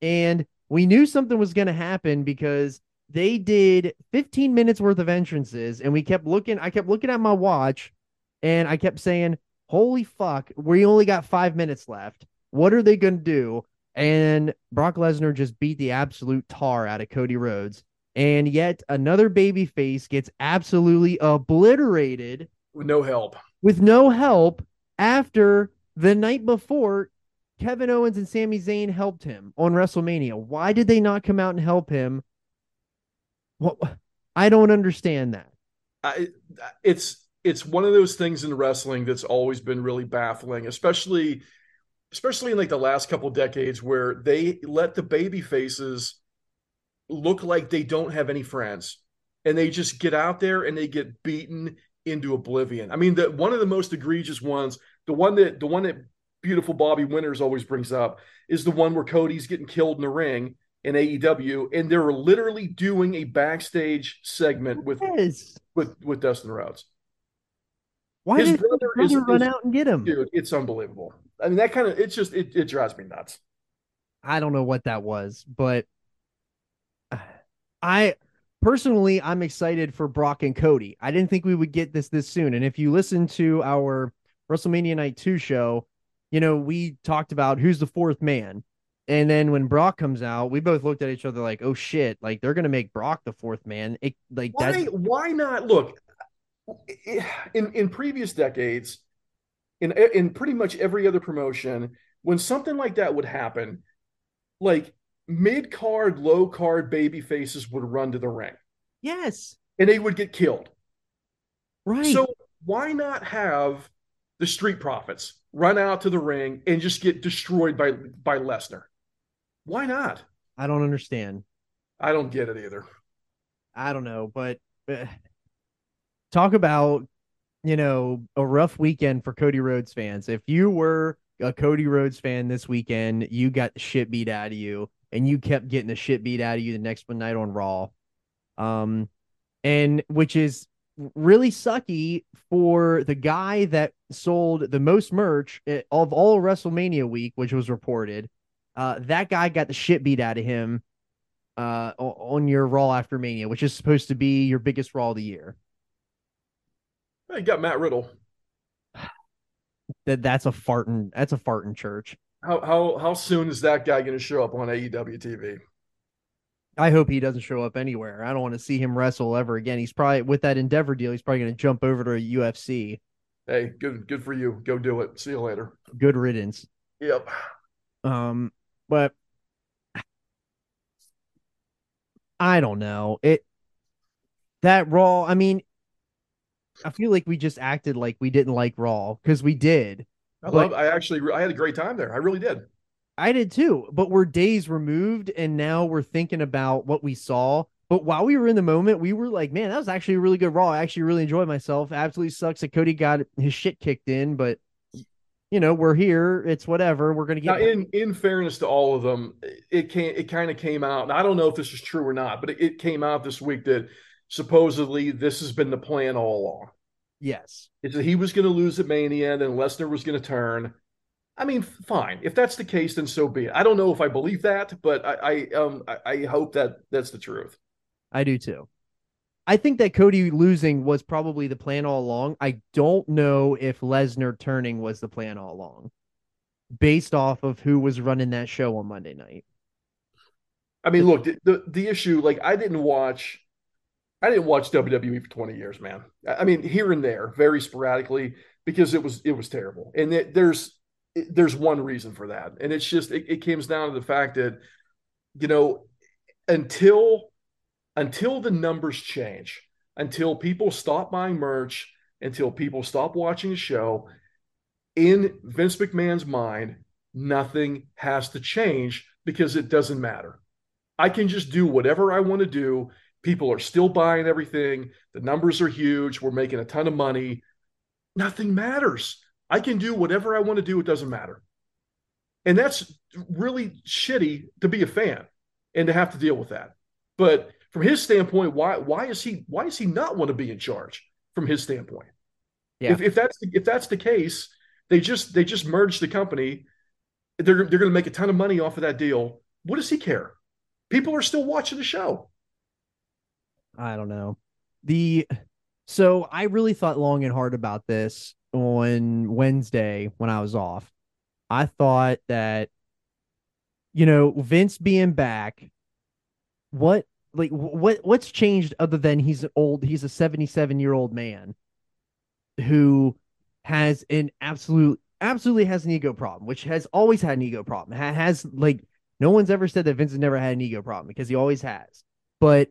And we knew something was going to happen because they did 15 minutes worth of entrances and we kept looking I kept looking at my watch and I kept saying, "Holy fuck, we only got 5 minutes left. What are they going to do?" And Brock Lesnar just beat the absolute tar out of Cody Rhodes. And yet another baby face gets absolutely obliterated With no help. with no help after the night before Kevin Owens and Sami Zayn helped him on WrestleMania. Why did they not come out and help him? What I don't understand that. I, it's it's one of those things in wrestling that's always been really baffling, especially especially in like the last couple decades where they let the baby faces look like they don't have any friends and they just get out there and they get beaten into oblivion. I mean, the one of the most egregious ones, the one that the one that beautiful Bobby Winters always brings up is the one where Cody's getting killed in the ring in AEW, and they're literally doing a backstage segment with Yes. with with Dustin Rhodes. Why His did his brother brother, is- run is- out and get him? Dude, it's unbelievable. I mean, that kind of it's just it, it drives me nuts. I don't know what that was, but I personally I'm excited for Brock and Cody. I didn't think we would get this this soon. And if you listen to our WrestleMania Night 2 show, you know, we talked about who's the fourth man. And then when Brock comes out, we both looked at each other like, "Oh shit, like they're going to make Brock the fourth man." It like Why that's why not look in in previous decades in in pretty much every other promotion when something like that would happen like mid card low card baby faces would run to the ring. Yes, and they would get killed. Right. so why not have the street profits run out to the ring and just get destroyed by by Lesnar? Why not? I don't understand. I don't get it either. I don't know, but uh, talk about you know a rough weekend for Cody Rhodes fans. If you were a Cody Rhodes fan this weekend, you got the shit beat out of you, and you kept getting the shit beat out of you the next one night on Raw, um, and which is really sucky for the guy that sold the most merch eh, of all WrestleMania week, which was reported. Uh, that guy got the shit beat out of him uh on your Raw after Mania, which is supposed to be your biggest Raw of the year. You got Matt Riddle That that's a farting that's a farting church. how how how soon is that guy going to show up on AEW TV I hope he doesn't show up anywhere. I don't want to see him wrestle ever again. He's probably with that Endeavor deal. He's probably going to jump over to UFC. Hey, good good for you. Go do it. See you later. Good riddance. Yep. Um, but I don't know it. That Raw. I mean, I feel like we just acted like we didn't like Raw because we did. I love I actually I had a great time there. I really did. I did too, but we're days removed, and now we're thinking about what we saw. But while we were in the moment, we were like, man, that was actually a really good Raw. I actually really enjoyed myself. Absolutely sucks that Cody got his shit kicked in, but you know, we're here. It's whatever. We're gonna Now, get in in fairness to all of them, it came it kind of came out, and I don't know if this is true or not, but it, it came out this week that supposedly this has been the plan all along. yes. Is that he was going to lose at Mania, and then Lesnar was going to turn. I mean, fine. If that's the case, then so be it. I don't know if I believe that, but I, I um I, I hope that that's the truth. I do too. I think that Cody losing was probably the plan all along. I don't know if Lesnar turning was the plan all along, based off of who was running that show on Monday night. I mean, look, the, the the issue, like I didn't watch I didn't watch WWE for 20 years, man. I mean, here and there, very sporadically, because it was it was terrible. And it, there's it, there's one reason for that, and it's just it, it comes down to the fact that you know until until the numbers change, until people stop buying merch, until people stop watching the show, in Vince McMahon's mind, nothing has to change because it doesn't matter. I can just do whatever I want to do. People are still buying everything. The numbers are huge. We're making a ton of money. Nothing matters. I can do whatever I want to do. It doesn't matter. And that's really shitty to be a fan and to have to deal with that. But from his standpoint, why why is he why does he not want to be in charge from his standpoint? Yeah. If, if that's the, if that's the case, they just they just merged the company. They're they're going to make a ton of money off of that deal. What does he care? People are still watching the show. I don't know. The so I really thought long and hard about this on Wednesday when I was off. I thought that you know, Vince being back, what like what what's changed other than he's old he's a 77 year old man who has an absolute absolutely has an ego problem, which has always had an ego problem. Ha- has like no one's ever said that Vince has never had an ego problem because he always has. But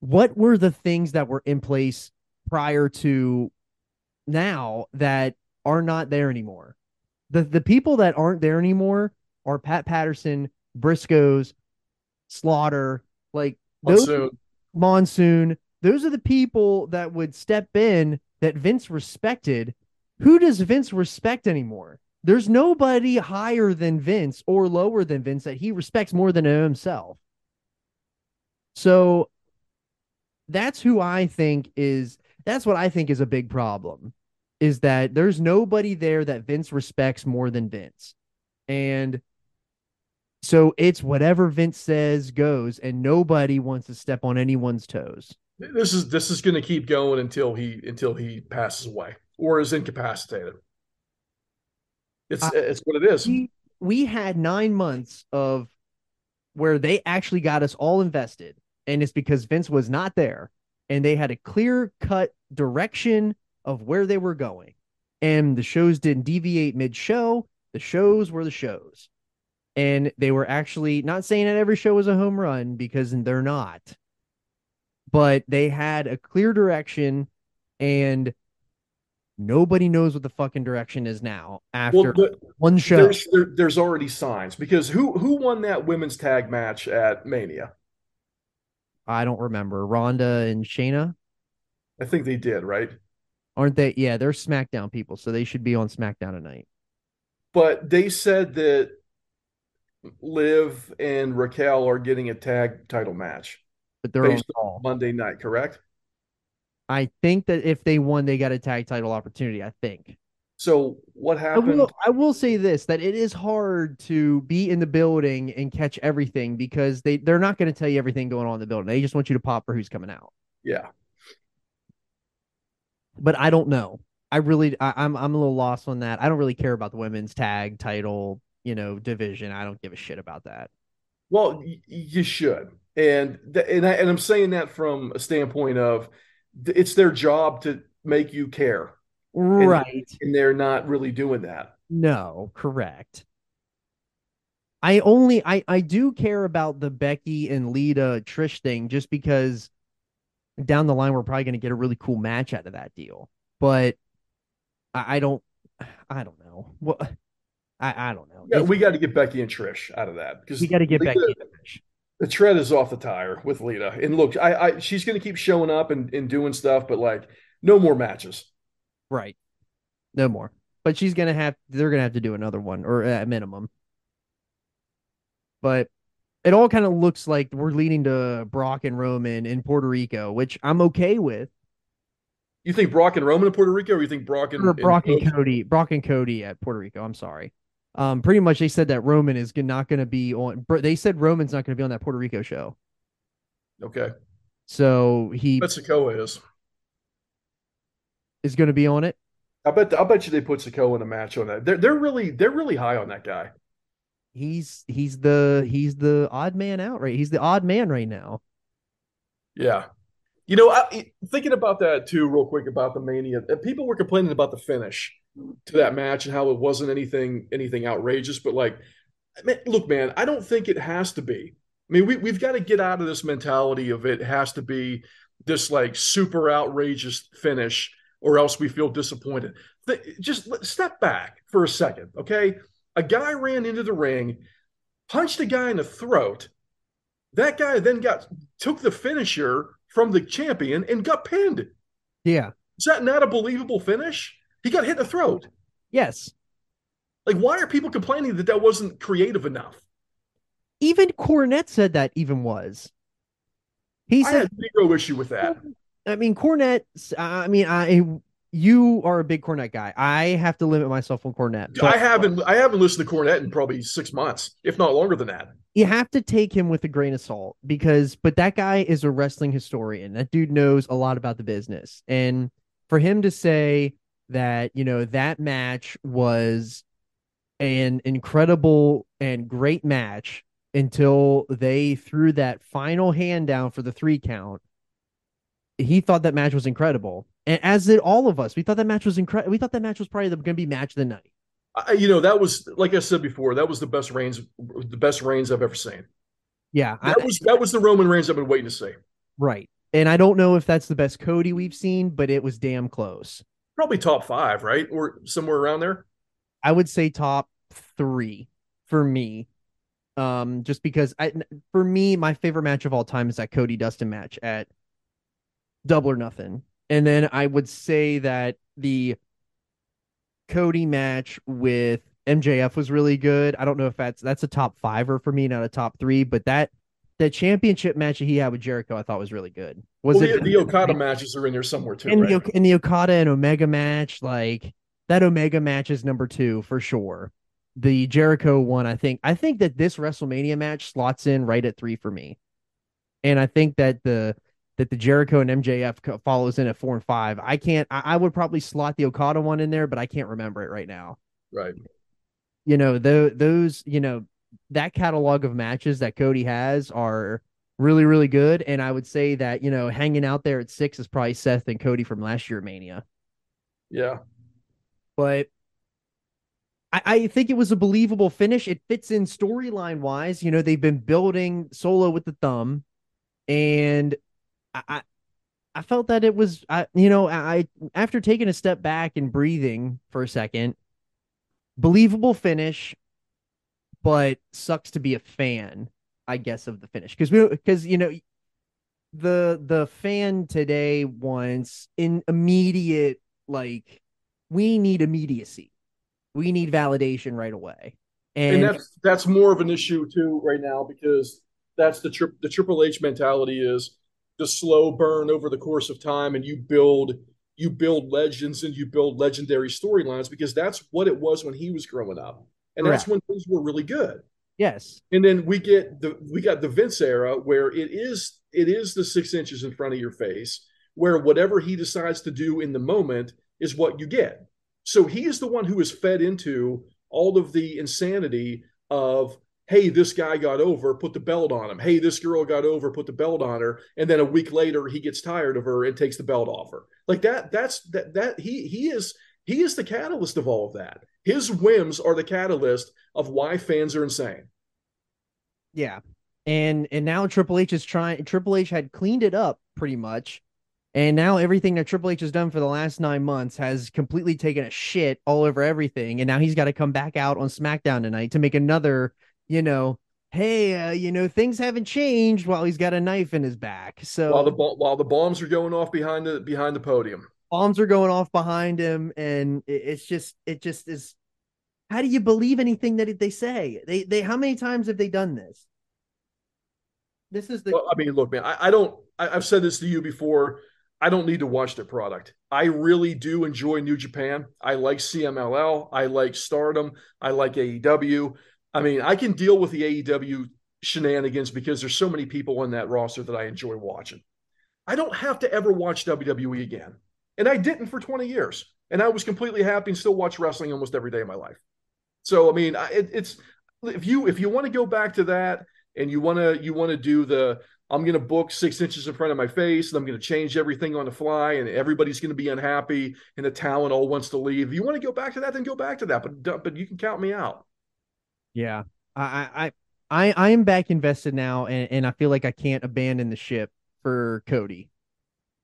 what were the things that were in place prior to now that are not there anymore? The the people that aren't there anymore are Pat Patterson, Briscos, Slaughter, like those Monsoon. Monsoon. Those are the people that would step in that Vince respected. Who does Vince respect anymore? There's nobody higher than Vince or lower than Vince that he respects more than himself. So that's who I think is that's what I think is a big problem is that there's nobody there that Vince respects more than Vince. And so it's whatever Vince says goes and nobody wants to step on anyone's toes. This is this is going to keep going until he until he passes away or is incapacitated. It's I- it's what it is. we, we had nine months of where they actually got us all invested and it's because vince was not there and they had a clear cut direction of where they were going. And the shows didn't deviate mid-show. The shows were the shows. And they were actually not saying that every show was a home run because they're not. But they had a clear direction and nobody knows what the fucking direction is now after Well, but one show. there's there, there's already signs because who who won that women's tag match at Mania? I don't remember. Ronda and Shayna, I think they did, right? aren't they? Yeah, they're SmackDown people, so they should be on SmackDown tonight. But they said that Liv and Raquel are getting a tag title match But they're on Based. Monday night, correct? I think that if they won, they got a tag title opportunity. I think. So what I happened? will, I will say this: that it is hard to be in the building and catch everything because they they're not going to tell you everything going on in the building. They just want you to pop for who's coming out. Yeah. But I don't know. I really, I, I'm I'm a little lost on that. I don't really care about the women's tag title, you know, division. I don't give a shit about that. Well, y- you should, and th- and I, and I'm saying that from a standpoint of it's their job to make you care, Right. and they're not really doing that. No, correct. I only I I do care about the Becky and Lita Trish thing just because down the line we're probably going to get a really cool match out of that deal. But I, I don't I don't know. What I I don't know. Yeah, we got to get Becky and Trish out of that because we got to get Lita, Becky and Trish. The tread is off the tire with Lita. And look, I, I she's going to keep showing up and, and doing stuff, but like no more matches. Right. No more. But she's gonna have. They're gonna have to do another one, or at minimum. But it all kind of looks like we're leading to Brock and Roman in Puerto Rico, which I'm okay with. You think Brock and Roman in Puerto Rico, or you think Brock and Or Brock and Cody? Cody, Brock and Cody at Puerto Rico. I'm sorry. Um, pretty much they said that Roman is g- not going to be on. br- They said Roman's not going to be on that Puerto Rico show. Okay, So he bet Sikoa is. Is going to be on it. I bet I bet you they put Sikoa in a match on that. They're they're really they're really high on that guy. He's he's the he's the odd man out right. He's the odd man right now. Yeah. You know, I, thinking about that too, real quick about the mania. uh, People were complaining about the finish to that match and how it wasn't anything anything outrageous. But like, man, look, man, I don't think it has to be. I mean, we we've got to get out of this mentality of it has to be this like super outrageous finish, or else we feel disappointed. Just step back for a second, okay? A guy ran into the ring, punched a guy in the throat. That guy then got took the finisher from the champion and got pinned. Yeah. Is that not a believable finish? He got hit in the throat. Yes. Like, why are people complaining that that wasn't creative enough? Even Cornette said that even was. He I said zero issue with that. I mean, Cornette. I mean, I you are a big Cornette guy. I have to limit myself on Cornette. I haven't I haven't listened to Cornette in probably six months, if not longer than that. You have to take him with a grain of salt because, but that guy is a wrestling historian. That dude knows a lot about the business, and for him to say that you know that match was an incredible and great match until they threw that final hand down for the three count. He thought that match was incredible. And as did all of us, we thought that match was incredible. We thought that match was probably going to be match of the night. I, you know, that was like I said before, that was the best Reigns, the best Reigns I've ever seen. Yeah, I- That was that was the Roman Reigns I've been waiting to see. right. And I don't know if that's the best Cody we've seen, but it was damn close. Probably top five, right? Or somewhere around there. I would say top three for me. Um, just because I, for me, my favorite match of all time is that Cody Dustin match at Double or Nothing, and then I would say that the Cody match with MJF was really good. I don't know if that's that's a top fiver for me, not a top three, but that the championship match that he had with Jericho, I thought was really good. Was Well, it the, the Okada matches are in there somewhere too, in right? the the Okada and Omega match, like that Omega match is number two for sure. The Jericho one, I think, I think that this WrestleMania match slots in right at three for me, and I think that the that the Jericho and MJF follows in at four and five. I can't. I, I would probably slot the Okada one in there, but I can't remember it right now. right. You know, tho- those, you know, that catalog of matches that Cody has are really, really good. And I would say that, you know, hanging out there at six is probably Seth and Cody from last year Mania. Yeah. but I, I think it was a believable finish. It fits in storyline wise. You know, they've been building solo with the thumb, and I, I, felt that it was, I, you know, I after taking a step back and breathing for a second, believable finish, but sucks to be a fan, I guess, of the finish because we because you know the the fan today wants in immediate like we need immediacy. We need validation right away. And, And, that's that's more of an issue too right now because that's the tri- the Triple H mentality is the slow burn over the course of time, and you build you build legends and you build legendary storylines because that's what it was when he was growing up, and that's when things were really good. yes, And then we get the we got the Vince era where it is it is the six inches in front of your face, where whatever he decides to do in the moment is what you get. So he is the one who is fed into all of the insanity of hey, this guy got over, put the belt on him. Hey, this girl got over, put the belt on her, and then a week later he gets tired of her and takes the belt off her. Like that. That's that. That he he is he is the catalyst of all of that. His whims are the catalyst of why fans are insane. yeah. And and now Triple H is trying Triple H had cleaned it up pretty much. And now everything that Triple H has done for the last nine months has completely taken a shit all over everything. And now he's got to come back out on SmackDown tonight to make another, you know, hey, uh, you know, things haven't changed while he's got a knife in his back. So While the while the bombs are going off behind the behind the podium. bombs are going off behind him, and it- it's just, it just is. How do you believe anything that they say? They, they, how many times have they done this? This is the Well, I mean, look, man, I, I don't. I, I've said this to you before. I don't need to watch their product. I really do enjoy New Japan. I like CMLL. I like Stardom. I like AEW. I mean, I can deal with the AEW shenanigans because there's so many people on that roster that I enjoy watching. I don't have to ever watch WWE again. And I didn't for 20 years. And I was completely happy and still watch wrestling almost every day of my life. So I mean, it, it's if you if you want to go back to that and you want to you want to do the I'm going to book six inches in front of my face and I'm going to change everything on the fly and everybody's going to be unhappy and the talent all wants to leave. If you want to go back to that, then go back to that. But but you can count me out. Yeah, I, I, I, I am back invested now, and, and I feel like I can't abandon the ship for Cody.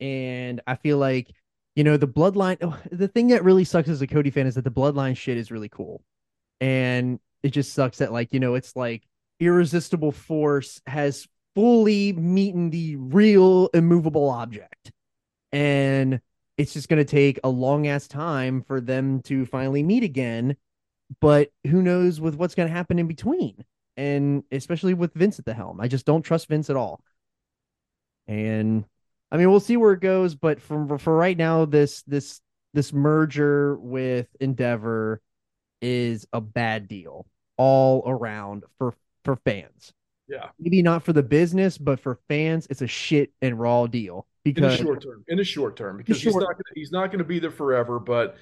And I feel like, you know, the bloodline. oh, The thing that really sucks as a Cody fan is that the bloodline shit is really cool, and it just sucks that like you know it's like irresistible force has fully meeting the real immovable object, and it's just gonna take a long ass time for them to finally meet again but who knows with what's going to happen in between and especially with Vince at the helm. I just don't trust Vince at all. And I mean, we'll see where it goes, but from for right now this this this merger with Endeavor is a bad deal all around for for fans. Yeah. Maybe not for the business, but for fans it's a shit and raw deal Because In the short term, in the short term, because he's not gonna, he's not going to be there forever, but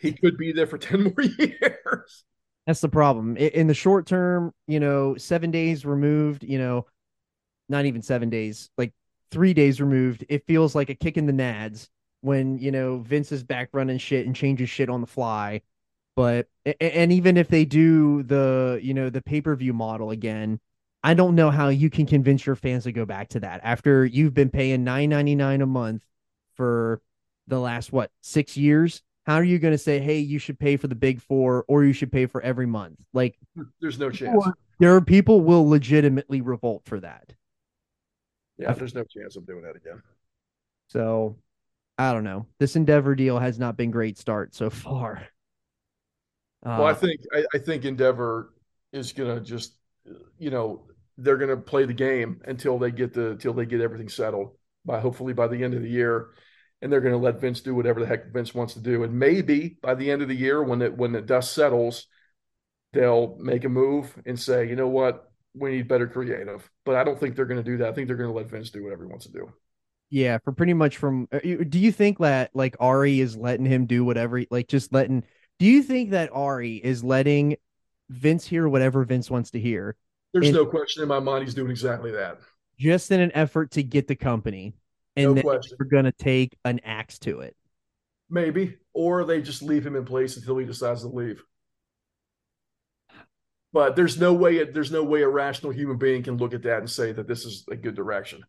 he could be there for ten more years. That's the problem. In the short term, you know, seven days removed, you know, not even seven days, like three days removed, it feels like a kick in the nads when, you know, Vince is back running shit and changes shit on the fly. But, and even if they do the, you know, the pay per view model again, I don't know how you can convince your fans to go back to that after you've been paying nine ninety nine a month for the last, what, six years? How are you going to say, hey, you should pay for the big four or you should pay for every month? Like, There's no chance. there are people will legitimately revolt for that. Yeah, there's no chance of doing that again. So I don't know. This Endeavor deal has not been great start so far. Well, I Uh, think I, I think Endeavor is gonna just, you know, they're gonna play the game until they get the until they get everything settled by hopefully by the end of the year, and they're gonna let Vince do whatever the heck Vince wants to do, and maybe by the end of the year when it when the dust settles, they'll make a move and say, you know what, we need better creative. But I don't think they're gonna do that. I think they're gonna let Vince do whatever he wants to do. yeah, for pretty much from. uh, Do you think that like Ari is letting him do whatever, like just letting? Do you think that Ari is letting Vince hear whatever Vince wants to hear, There's And- no question in my mind he's doing exactly that. just in an effort to get the company, and No then we're gonna take an axe to it? Maybe, or they just leave him in place until he decides to leave. But there's no way there's no way a rational human being can look at that and say that this is a good direction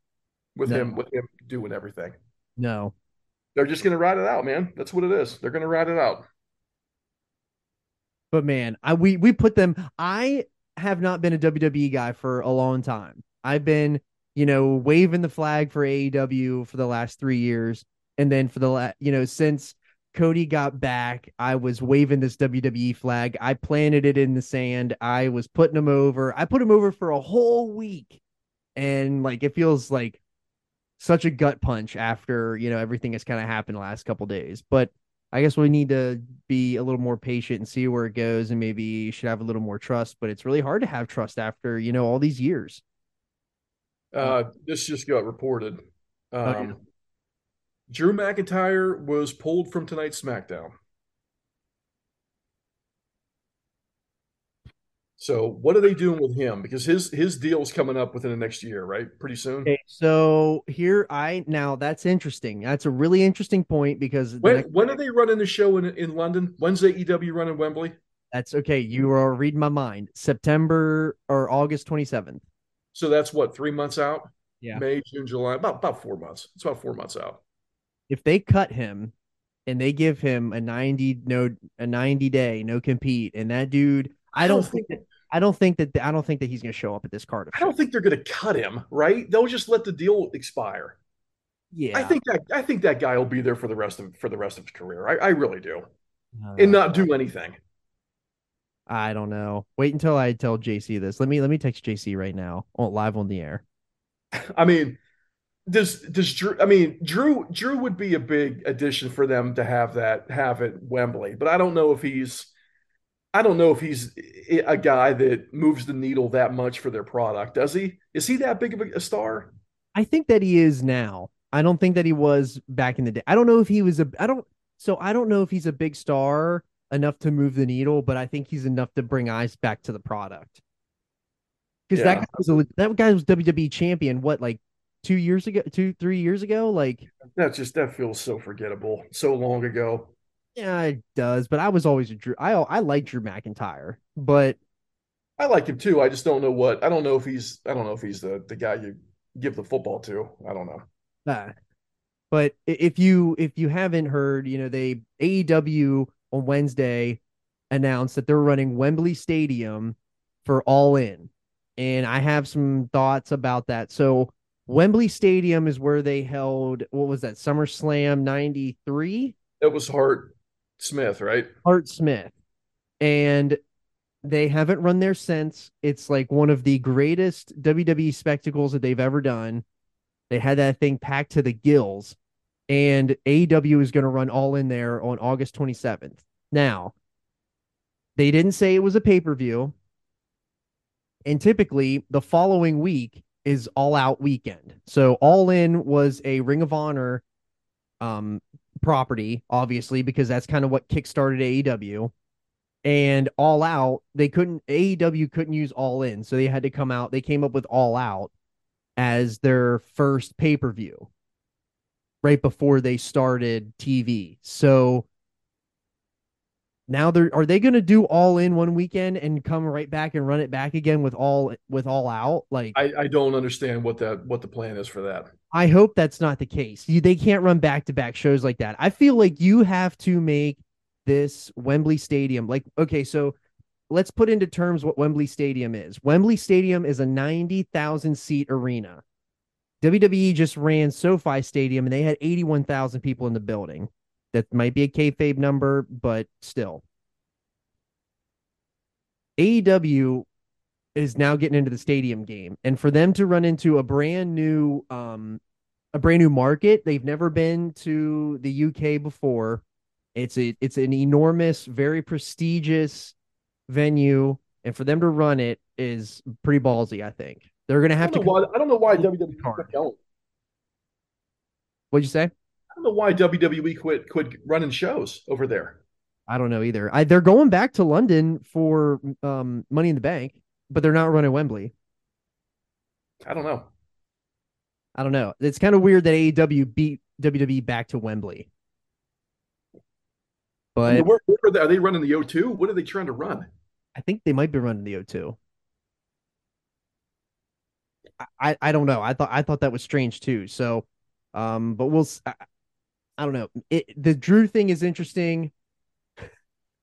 with No. him with him doing everything. No, They're just going to ride it out, man. That's what it is. They're going to ride it out. But man, I we we put them. I have not been a WWE guy for a long time. I've been, you know, waving the flag for AEW for the last three years, and then for the last, you know, since Cody got back, I was waving this WWE flag. I planted it in the sand. I was putting him over. I put him over for a whole week, and like it feels like such a gut punch after you know everything has kind of happened the last couple days. But I guess we need to be a little more patient and see where it goes, and maybe you should have a little more trust. But it's really hard to have trust after you know all these years. Uh, this just got reported. Um, Oh, yeah. Drew McIntyre was pulled from tonight's SmackDown. So what are they doing with him? Because his his deal is coming up within the next year, right? Pretty soon. Okay, so here I now that's interesting. That's a really interesting point because the When when are they running the show in in London? When's AEW running Wembley? that's okay. You are reading my mind. September or August twenty seventh. So that's what three months out. Yeah. May, June, July, about about four months. It's about four months out. If they cut him and they give him a ninety no a ninety day no compete, and that dude, I don't think that, I don't think that I don't think that he's going to show up at this card. I don't think they're going to cut him, right? They'll just let the deal expire. Yeah, I think that I think that guy will be there for the rest of for the rest of his career. I, I really do, Uh, and not do anything. I don't know. Wait until I tell JC this. Let me let me text JC right now, on, live on the air. I mean, does does Drew? I mean, Drew Drew would be a big addition for them to have that have at Wembley, but I don't know if he's. I don't know if he's a guy that moves the needle that much for their product. Does he? Is he that big of a, star? I think that he is now. I don't think that he was back in the day. I don't know if he was a. I don't. So I don't know if he's a big star enough to move the needle, but I think he's enough to bring eyes back to the product. Because that guy was a, that guy was WWE champion. What like two years ago, two three years ago? Like That just that feels so forgettable, so long ago. Yeah, it does. But I was always a Drew. I I like Drew McIntyre, but I like him too. I just don't know what. I don't know if he's. I don't know if he's the the guy you give the football to. I don't know. Uh, but if you if you haven't heard, you know, they AEW on Wednesday announced that they're running Wembley Stadium for All In. And I have some thoughts about that. So Wembley Stadium is where they held what was that SummerSlam 93? That was Hart Smith, right? Hart Smith. And they haven't run there since. It's like one of the greatest WWE spectacles that they've ever done. They had that thing packed to the gills. And AEW is going to run all in there on August 27th. Now, they didn't say it was a pay per view. And typically, the following week is All Out Weekend. So, All In was a Ring of Honor um, property, obviously, because that's kind of what kickstarted AEW. And All Out, they couldn't, AEW couldn't use All In. So they had to come out, they came up with All Out as their first pay per view right before they started TV. So now they're, are they going to do All In one weekend and come right back and run it back again with all, with All Out? Like, I, I don't understand what that what the plan is for that. I hope that's not the case. You, they can't run back to back shows like that. I feel like you have to make this Wembley Stadium like okay, so let's put into terms what Wembley Stadium is. Wembley Stadium is a 90,000 seat arena. WWE just ran SoFi Stadium and they had 81,000 people in the building. That might be a kayfabe number, but still. AEW is now getting into the stadium game and for them to run into a brand new um a brand new market they've never been to the UK before it's a it's an enormous very prestigious venue and for them to run it is pretty ballsy I think they're going to have to why. I don't know why. WWE. What'd you say? I don't know why WWE quit quit running shows over there. I don't know either. I, they're going back to London for um Money in the Bank, but they're not running Wembley. I don't know. I don't know. It's kind of weird that AEW beat WWE back to Wembley. I But mean, where, where are, they, are they running the O2? What are they trying to run? I think they might be running the O2. I, I, I don't know. I thought I thought that was strange too. So, um, but we'll. I, I don't know. It the Drew thing is interesting.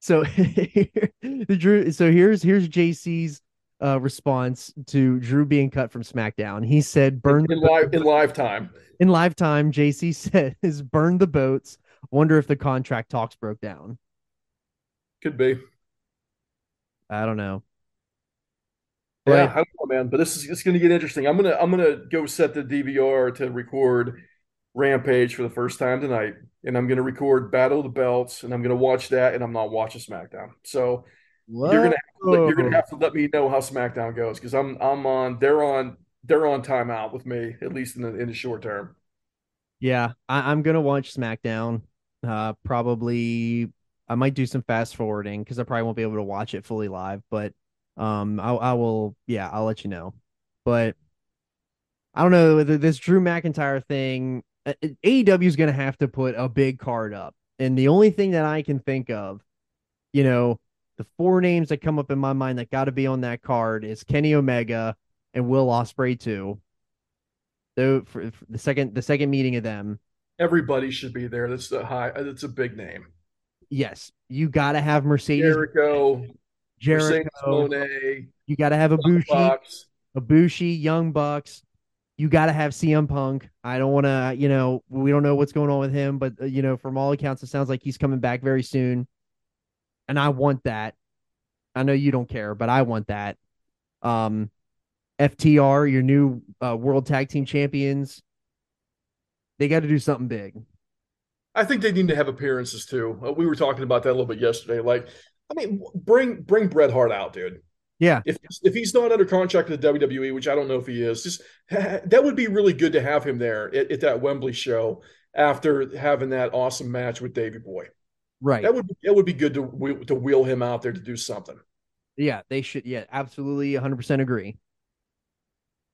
So the Drew. So here's here's JC's uh response to Drew being cut from SmackDown. He said, "Burn in the live in live time. in live time." JC said, "Is burn the boats." Wonder if the contract talks broke down. Could be. I don't know. Yeah, But- I don't know, man. But this is it's going to get interesting. I'm gonna I'm gonna go set the DVR to record Rampage for the first time tonight, and I'm gonna record Battle of the Belts, and I'm gonna watch that, and I'm not watching SmackDown. So you're gonna have to, you're gonna have to let me know how SmackDown goes because I'm I'm on they're on they're on timeout with me at least in the in the short term. Yeah, I, I'm gonna watch SmackDown. Uh, probably I might do some fast forwarding because I probably won't be able to watch it fully live. But um, I, I will. Yeah, I'll let you know. But I don't know this Drew McIntyre thing. Uh, AEW is gonna have to put a big card up, and the only thing that I can think of, you know, the four names that come up in my mind that got to be on that card is Kenny Omega and Will Ospreay too. Though for, for the second the second meeting of them, Everybody should be there. That's a high. That's a big name. yes, you got to have Mercedes Jericho, Jericho. Mercedes Monet, You got to have a Ibushi, Fox. Ibushi, Young Bucks. You got to have CM Punk. I don't want to, you know, we don't know what's going on with him, but uh, you know, from all accounts, it sounds like he's coming back very soon, and I want that. I know you don't care, but I want that. Um, FTR, your new uh, World Tag Team Champions, they got to do something big. I think they need to have appearances too. Uh, we were talking about that a little bit yesterday. Like, I mean, bring bring Bret Hart out, dude. Yeah, If if he's not under contract with the WWE, which I don't know if he is, just that would be really good to have him there at, at that Wembley show after having that awesome match with Davey Boy. right. That would be, that would be good to wheel- to wheel him out there to do something. Yeah, they should. Yeah, absolutely, 100% agree.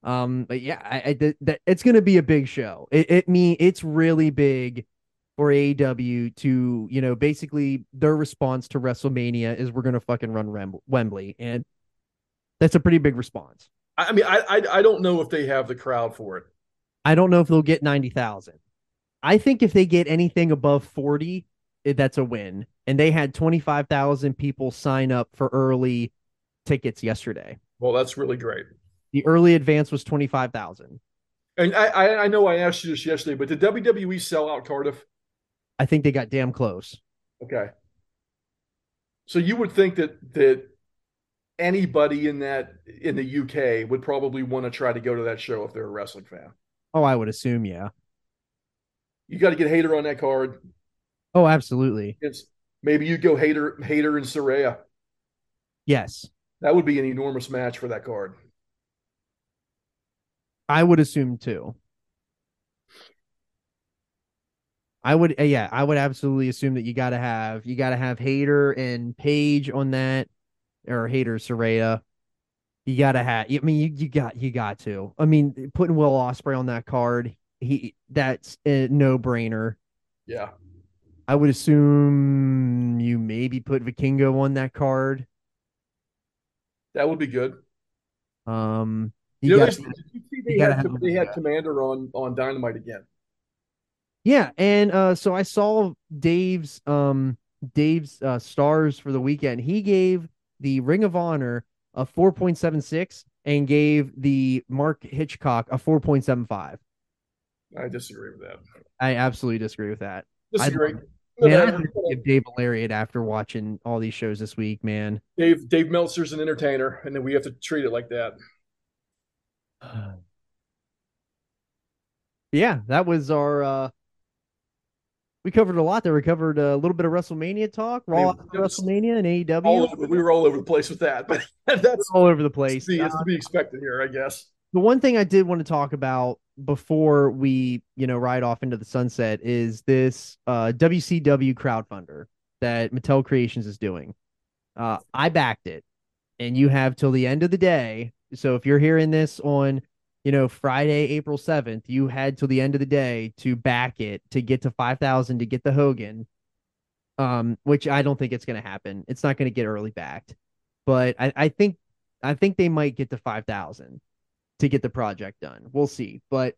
Um, but yeah, I, I that, that it's gonna be a big show. It, it mean it's really big for AEW to you know basically their response to WrestleMania is we're gonna fucking run Wembley, and that's a pretty big response. I mean, I, I I don't know if they have the crowd for it. I don't know if they'll get ninety thousand. I think if they get anything above forty, eh, that's a win. And they had twenty five thousand people sign up for early tickets yesterday. Well, that's really great. The early advance was twenty five thousand. And I, I I know I asked you this yesterday, but did WWE sell out Cardiff? I think they got damn close. Okay. So you would think that that anybody in that in the UK would probably want to try to go to that show if they're a wrestling fan. Oh, I would assume, yeah. You got to get Hayter on that card. Oh, absolutely. It's maybe you go Hayter Hayter and Saraya. Yes. That would be an enormous match for that card. I would assume too. I would, yeah, I would absolutely assume that you got to have you got to have Hayter and Paige on that, or Hayter Saraya. You got to have. I mean, you you got you got to. I mean, putting Will Ospreay on that card, he that's a no brainer. Yeah. I would assume you maybe put Vikingo on that card. That would be good. Um, You, know, got- they, you see they gotta had, have they had. Komander on on Dynamite again. Yeah, and uh so I saw Dave's um Dave's uh stars for the weekend. He gave the Ring of Honor a 4.76 and gave the Mark Hitchcock a 4.75. I disagree with that. I absolutely disagree with that. I- Disagree. Man, I have to give Dave lariat after watching all these shows this week, man. Dave Dave Meltzer's an entertainer, and then we have to treat it like that. Yeah, that was our uh we covered a lot there. We covered a little bit of WrestleMania talk, Raw after WrestleMania and AEW. Over, we were all over the place with that, but that's all over the place. to be, Uh, it's to be expected here, I guess. the one thing I did want to talk about before we, you know, ride off into the sunset is this uh, WCW crowdfunder that Mattel Creations is doing. Uh, I backed it, and you have till the end of the day. So if you're hearing this on, you know, Friday, April seventh, you had till the end of the day to back it to get to five thousand to get the Hogan. Um, which I don't think it's going to happen. It's not going to get early backed, but I, I think I think they might get to five thousand to get the project done. We'll see. But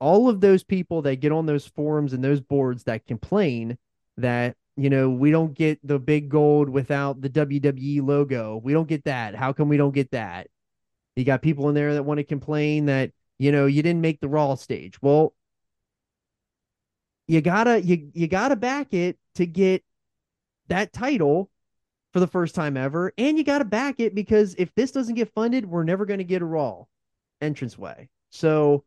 all of those people that get on those forums and those boards that complain that, you know, we don't get the big gold without the WWE logo. We don't get that. How come we don't get that? You got people in there that want to complain that, you know, you didn't make the raw stage. Well, you gotta you you gotta back it to get that title for the first time ever. And you got to back it because if this doesn't get funded, we're never going to get a Raw entranceway. So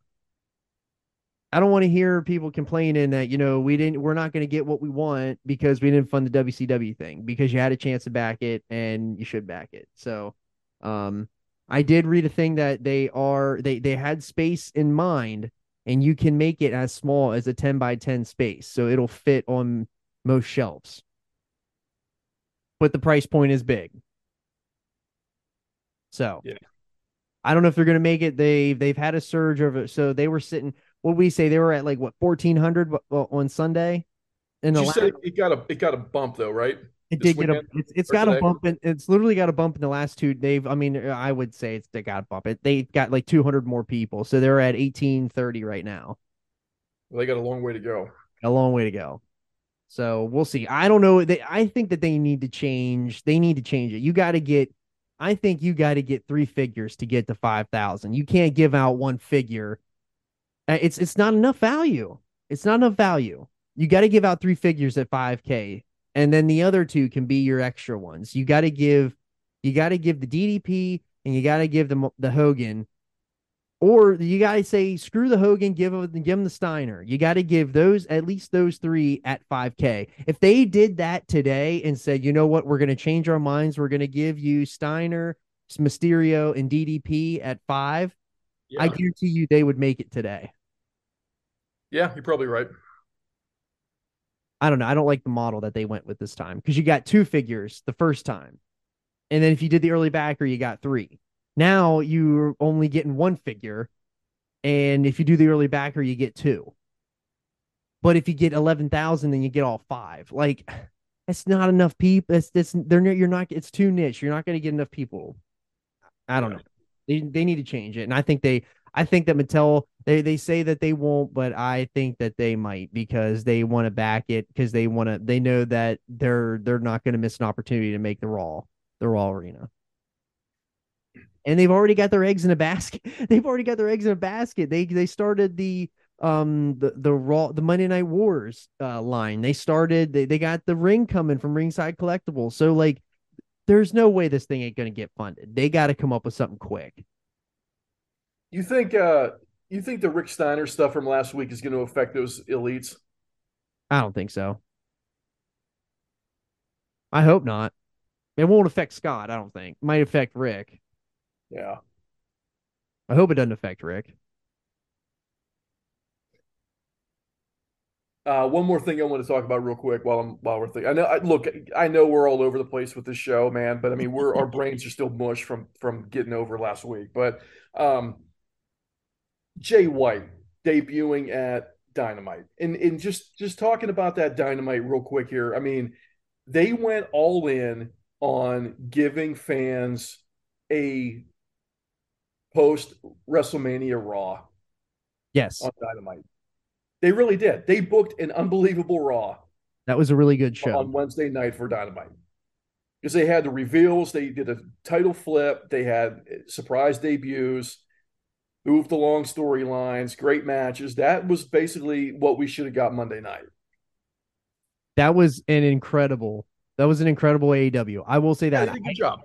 I don't want to hear people complaining that, you know, we didn't, we're not going to get what we want because we didn't fund the WCW thing because you had a chance to back it and you should back it. So, um, I did read a thing that they are, they, they had space in mind and you can make it as small as a 10 by 10 space. So it'll fit on most shelves but the price point is big. So Yeah. I don't know if they're gonna make it. They they've had a surge over so they were sitting what we say they were at like what fourteen hundred uh, on Sunday. In the You last, said it got a it got a bump though, right? It did get a it's, it's got a bump in, it's literally got a bump in the last two they've I mean I would say it's they got a bump it they got like 200 more people so they're at 1830 right now Well, they got a long way to go. a long way to go. So we'll see. I don't know. They, I think that they need to change. They need to change it. You got to get. I think you got to get three figures to get to 5,000. You can't give out one figure. Uh, It's it's not enough value. It's not enough value. You got to give out three figures at 5k and then the other two can be your extra ones. You got to give you got to give the DDP and you got to give the the Hogan or you got to say screw the Hogan, give him give him the Steiner. You got to give those at least those three at 5K. If they did that today and said, you know what, we're going to change our minds, we're going to give you Steiner, Mysterio, and DDP at five. Yeah, I guarantee you they would make it today. yeah, you're probably right. I don't know. I don't like the model that they went with this time because you got two figures the first time. And then if you did the early backer, you got three. Now you're only getting one figure. And if you do the early backer, you get two. But if you get 11,000, then you get all five. Like, that's not enough people. It's, it's, they're, you're not, it's too niche. You're not going to get enough people. I don't know. They, they need to change it. And I think they, I think that Mattel, they, they say that they won't, but I think that they might because they want to back it because they want to, they know that they're, they're not going to miss an opportunity to make the Raw, the Raw arena. And they've already got their eggs in a basket. They've already got their eggs in a basket. They, they started the, um, the, the Raw, the Monday Night Wars, uh, line. They started, they, they got the ring coming from Ringside Collectibles. So, like, there's no way this thing ain't going to get funded. They got to come up with something quick. You think uh you think the Rick Steiner stuff from last week is going to affect those elites? I don't think so. I hope not. It won't affect Scott, I don't think. It might affect Rick. Yeah. I hope it doesn't affect Rick. Uh, one more thing I want to talk about real quick while I'm while we're thinking. I know. I, look, I know we're all over the place with this show, man. But I mean, we're our brains are still mush from from getting over last week. But um, Jay White debuting at Dynamite, and and just just talking about that Dynamite real quick here. I mean, they went all in on giving fans a post WrestleMania Raw Yes, on Dynamite. They really did. They booked an unbelievable Raw that was a really good show. on Wednesday night for Dynamite because they had the reveals, they did a title flip, they had surprise debuts, moved along storylines, great matches. That was basically what we should have got Monday night. That was an incredible. That was an incredible AEW. I will say that. a good job.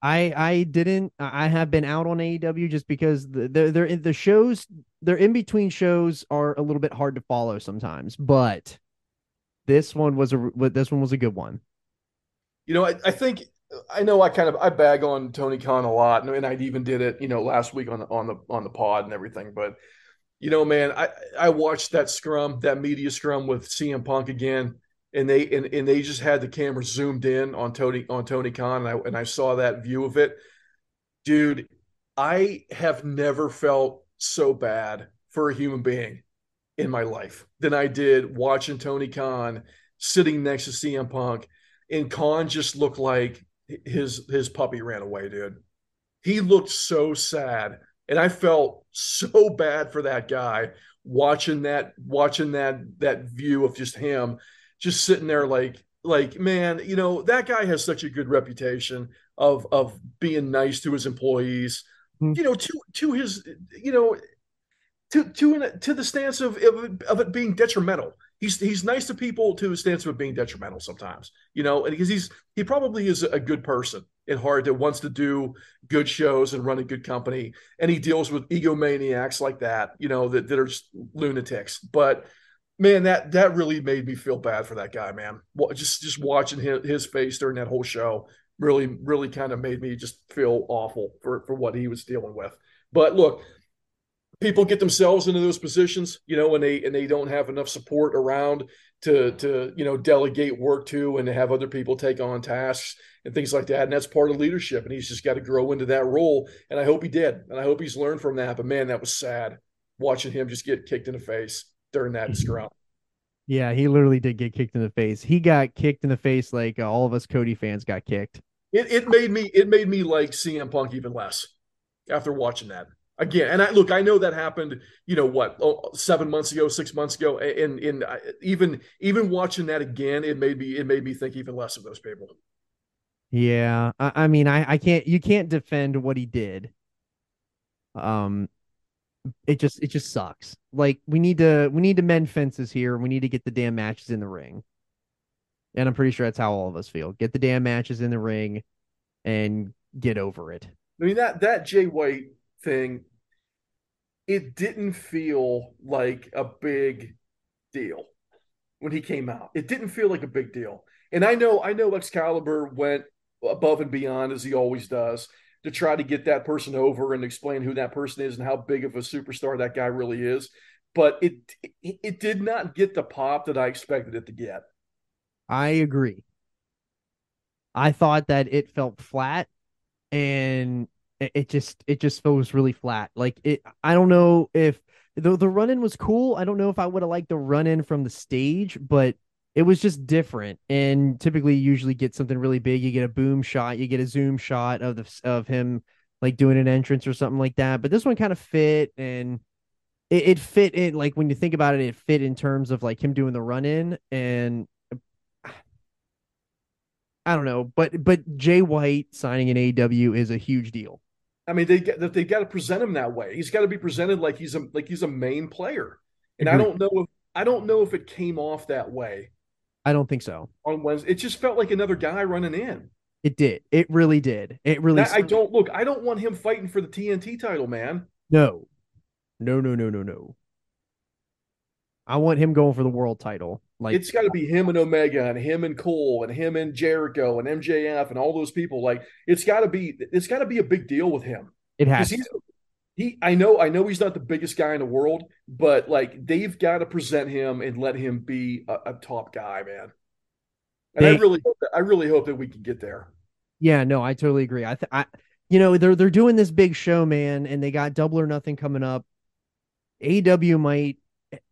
I I didn't I have been out on AEW just because the they're, the shows they're in between shows are a little bit hard to follow sometimes, but this one was a this one was a good one. You know, I, I think I know I kind of I bag on Tony Khan a lot, and, I even did it, you know, last week on the on the on the pod and everything. But you know, man, I I watched that scrum, that media scrum with CM Punk again, and they and, and they just had the camera zoomed in on Tony on Tony Khan, and I and I saw that view of it, dude. I have never felt so bad for a human being in my life than I did watching Tony Khan sitting next to CM Punk, and Khan just looked like his his puppy ran away, dude. He looked so sad, and I felt so bad for that guy watching that watching that that view of just him just sitting there like like man, you know that guy has such a good reputation of of being nice to his employees, Hmm. you know to to his you know to to to the stance of of, of it being detrimental. He's he's nice to people to the stance of being detrimental sometimes, you know, and because he's he probably is a good person at heart that wants to do good shows and run a good company, and he deals with egomaniacs like that, you know, that that are just lunatics. But man, that that really made me feel bad for that guy, man. Just just watching his, his face during that whole show really really kind of made me just feel awful for for what he was dealing with. But look, people get themselves into those positions, you know, and they and they don't have enough support around to to you know delegate work to and to have other people take on tasks and things like that. And that's part of leadership. And he's just got to grow into that role. And I hope he did. And I hope he's learned from that. But man, that was sad watching him just get kicked in the face during that scrum. Yeah, he literally did get kicked in the face. He got kicked in the face like uh, all of us Cody fans got kicked. It it made me it made me like CM Punk even less after watching that again. And I look, I know that happened. You know what? Oh, seven months ago, six months ago, and and I- even even watching that again, it made me it made me think even less of those people. Yeah, I, I mean, I, I can't. You can't defend what he did. Um, it just it just sucks. Like we need to we need to mend fences here. We need to get the damn matches in the ring. And I'm pretty sure that's how all of us feel. Get the damn matches in the ring and get over it. I mean that that Jay White thing, it didn't feel like a big deal when he came out. It didn't feel like a big deal. And I know I know Excalibur went above and beyond as he always does to try to get that person over and explain who that person is and how big of a superstar that guy really is. But it it, did not get the pop that I expected it to get. I agree. I thought that it felt flat and it just it just feels really flat. Like it I don't know if the the run in was cool. I don't know if I would have liked the run in from the stage, but it was just different. And typically, you usually get something really big. You get a boom shot, you get a zoom shot of the of him like doing an entrance or something like that. But this one kind of fit, and it, it fit in. Like when you think about it, it fit in terms of like him doing the run in, and I don't know, but but Jay White signing an AEW is a huge deal. I mean, they get they've got to present him that way. He's got to be presented like he's a like he's a main player, and Agreed. I don't know if I don't know if it came off that way I don't think so. On Wednesday, it just felt like another guy running in. It did. It really did. It really. That, I don't look. I don't want him fighting for the TNT title, man. No, no, no, no, no, no. I want him going for the world title. Like it's got to be him and Omega and him and Cole and him and Jericho and MJF and all those people. Like it's got to be. It's got to be a big deal with him. It has. He, I know, I know he's not the biggest guy in the world, but like they've got to present him and let him be a, a top guy, man. And they, I really, that, I really hope that we can get there. Yeah, no, I totally agree. I, th- I, you know, they're they're doing this big show, man, and they got Double or Nothing coming up. AW might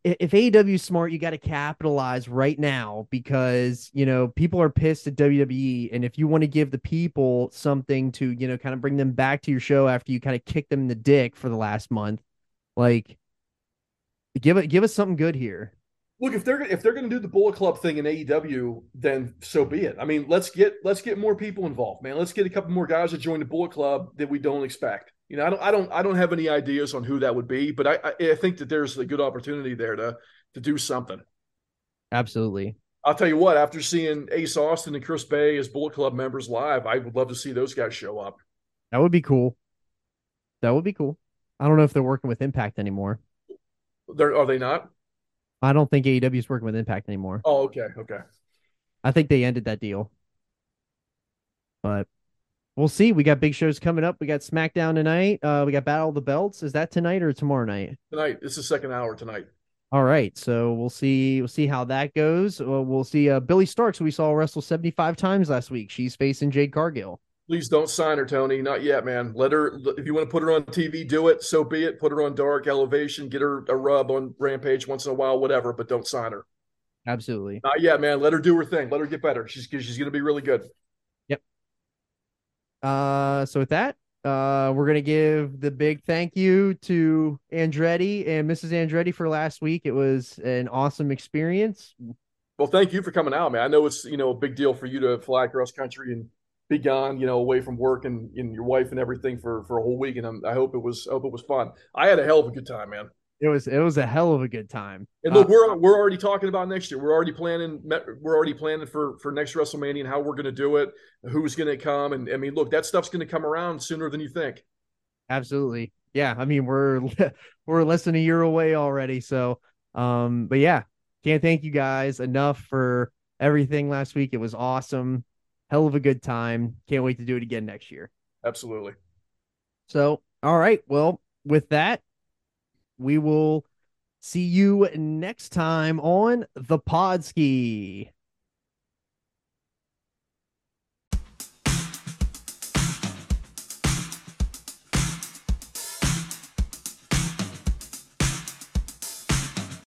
if AEW is smart, you got to capitalize right now because you know people are pissed at WWE, and if you want to give the people something to you know kind of bring them back to your show after you kind of kick them in the dick for the last month, like give it give us something good here. Look, if they're if they're going to do the Bullet Club thing in AEW, then so be it. I mean, let's get let's get more people involved, man. Let's get a couple more guys to join the Bullet Club that we don't expect. You know, I don't, I don't, I don't have any ideas on who that would be, but I, I, I think that there's a good opportunity there to, to do something. Absolutely. I'll tell you what. After seeing Ace Austin and Chris Bey as Bullet Club members live, I would love to see those guys show up. That would be cool. That would be cool. I don't know if they're working with Impact anymore. They're, are they not? I don't think AEW is working with Impact anymore. Oh, okay, okay. I think they ended that deal. But we'll see. We got big shows coming up. We got SmackDown tonight. Uh, we got Battle of the Belts. Is that tonight or tomorrow night? Tonight. It's the second hour tonight. All right, so we'll see. We'll see how that goes. Uh, we'll see. Uh, Billie Starkz, we saw wrestle seventy five times last week. She's facing Jade Cargill. Please don't sign her, Tony. Not yet, man. Let her. If you want to put her on TV, do it. So be it. Put her on Dark Elevation. Get her a rub on Rampage once in a while, whatever. But don't sign her. Absolutely. Not yet, man. Let her do her thing. Let her get better. She's she's going to be really good. Uh, so with that, uh, we're gonna give the big thank you to Andretti and Mrs. Andretti for last week. It was an awesome experience. Well, thank you for coming out, man. I know it's you know a big deal for you to fly across country and be gone, you know, away from work and, and your wife and everything for for a whole week. And I'm, i hope it was I hope it was fun. I had a hell of a good time, man. It was it was a hell of a good time. And look, uh, we're we're already talking about next year. We're already planning. We're already planning for for next WrestleMania and how we're going to do it, who's going to come, and I mean, look, that stuff's going to come around sooner than you think. Absolutely, yeah. I mean, we're we're less than a year away already. So, um, but yeah, can't thank you guys enough for everything last week. It was awesome, hell of a good time. Can't wait to do it again next year. Absolutely. So, all right. Well, with that we will see you next time on the Podski.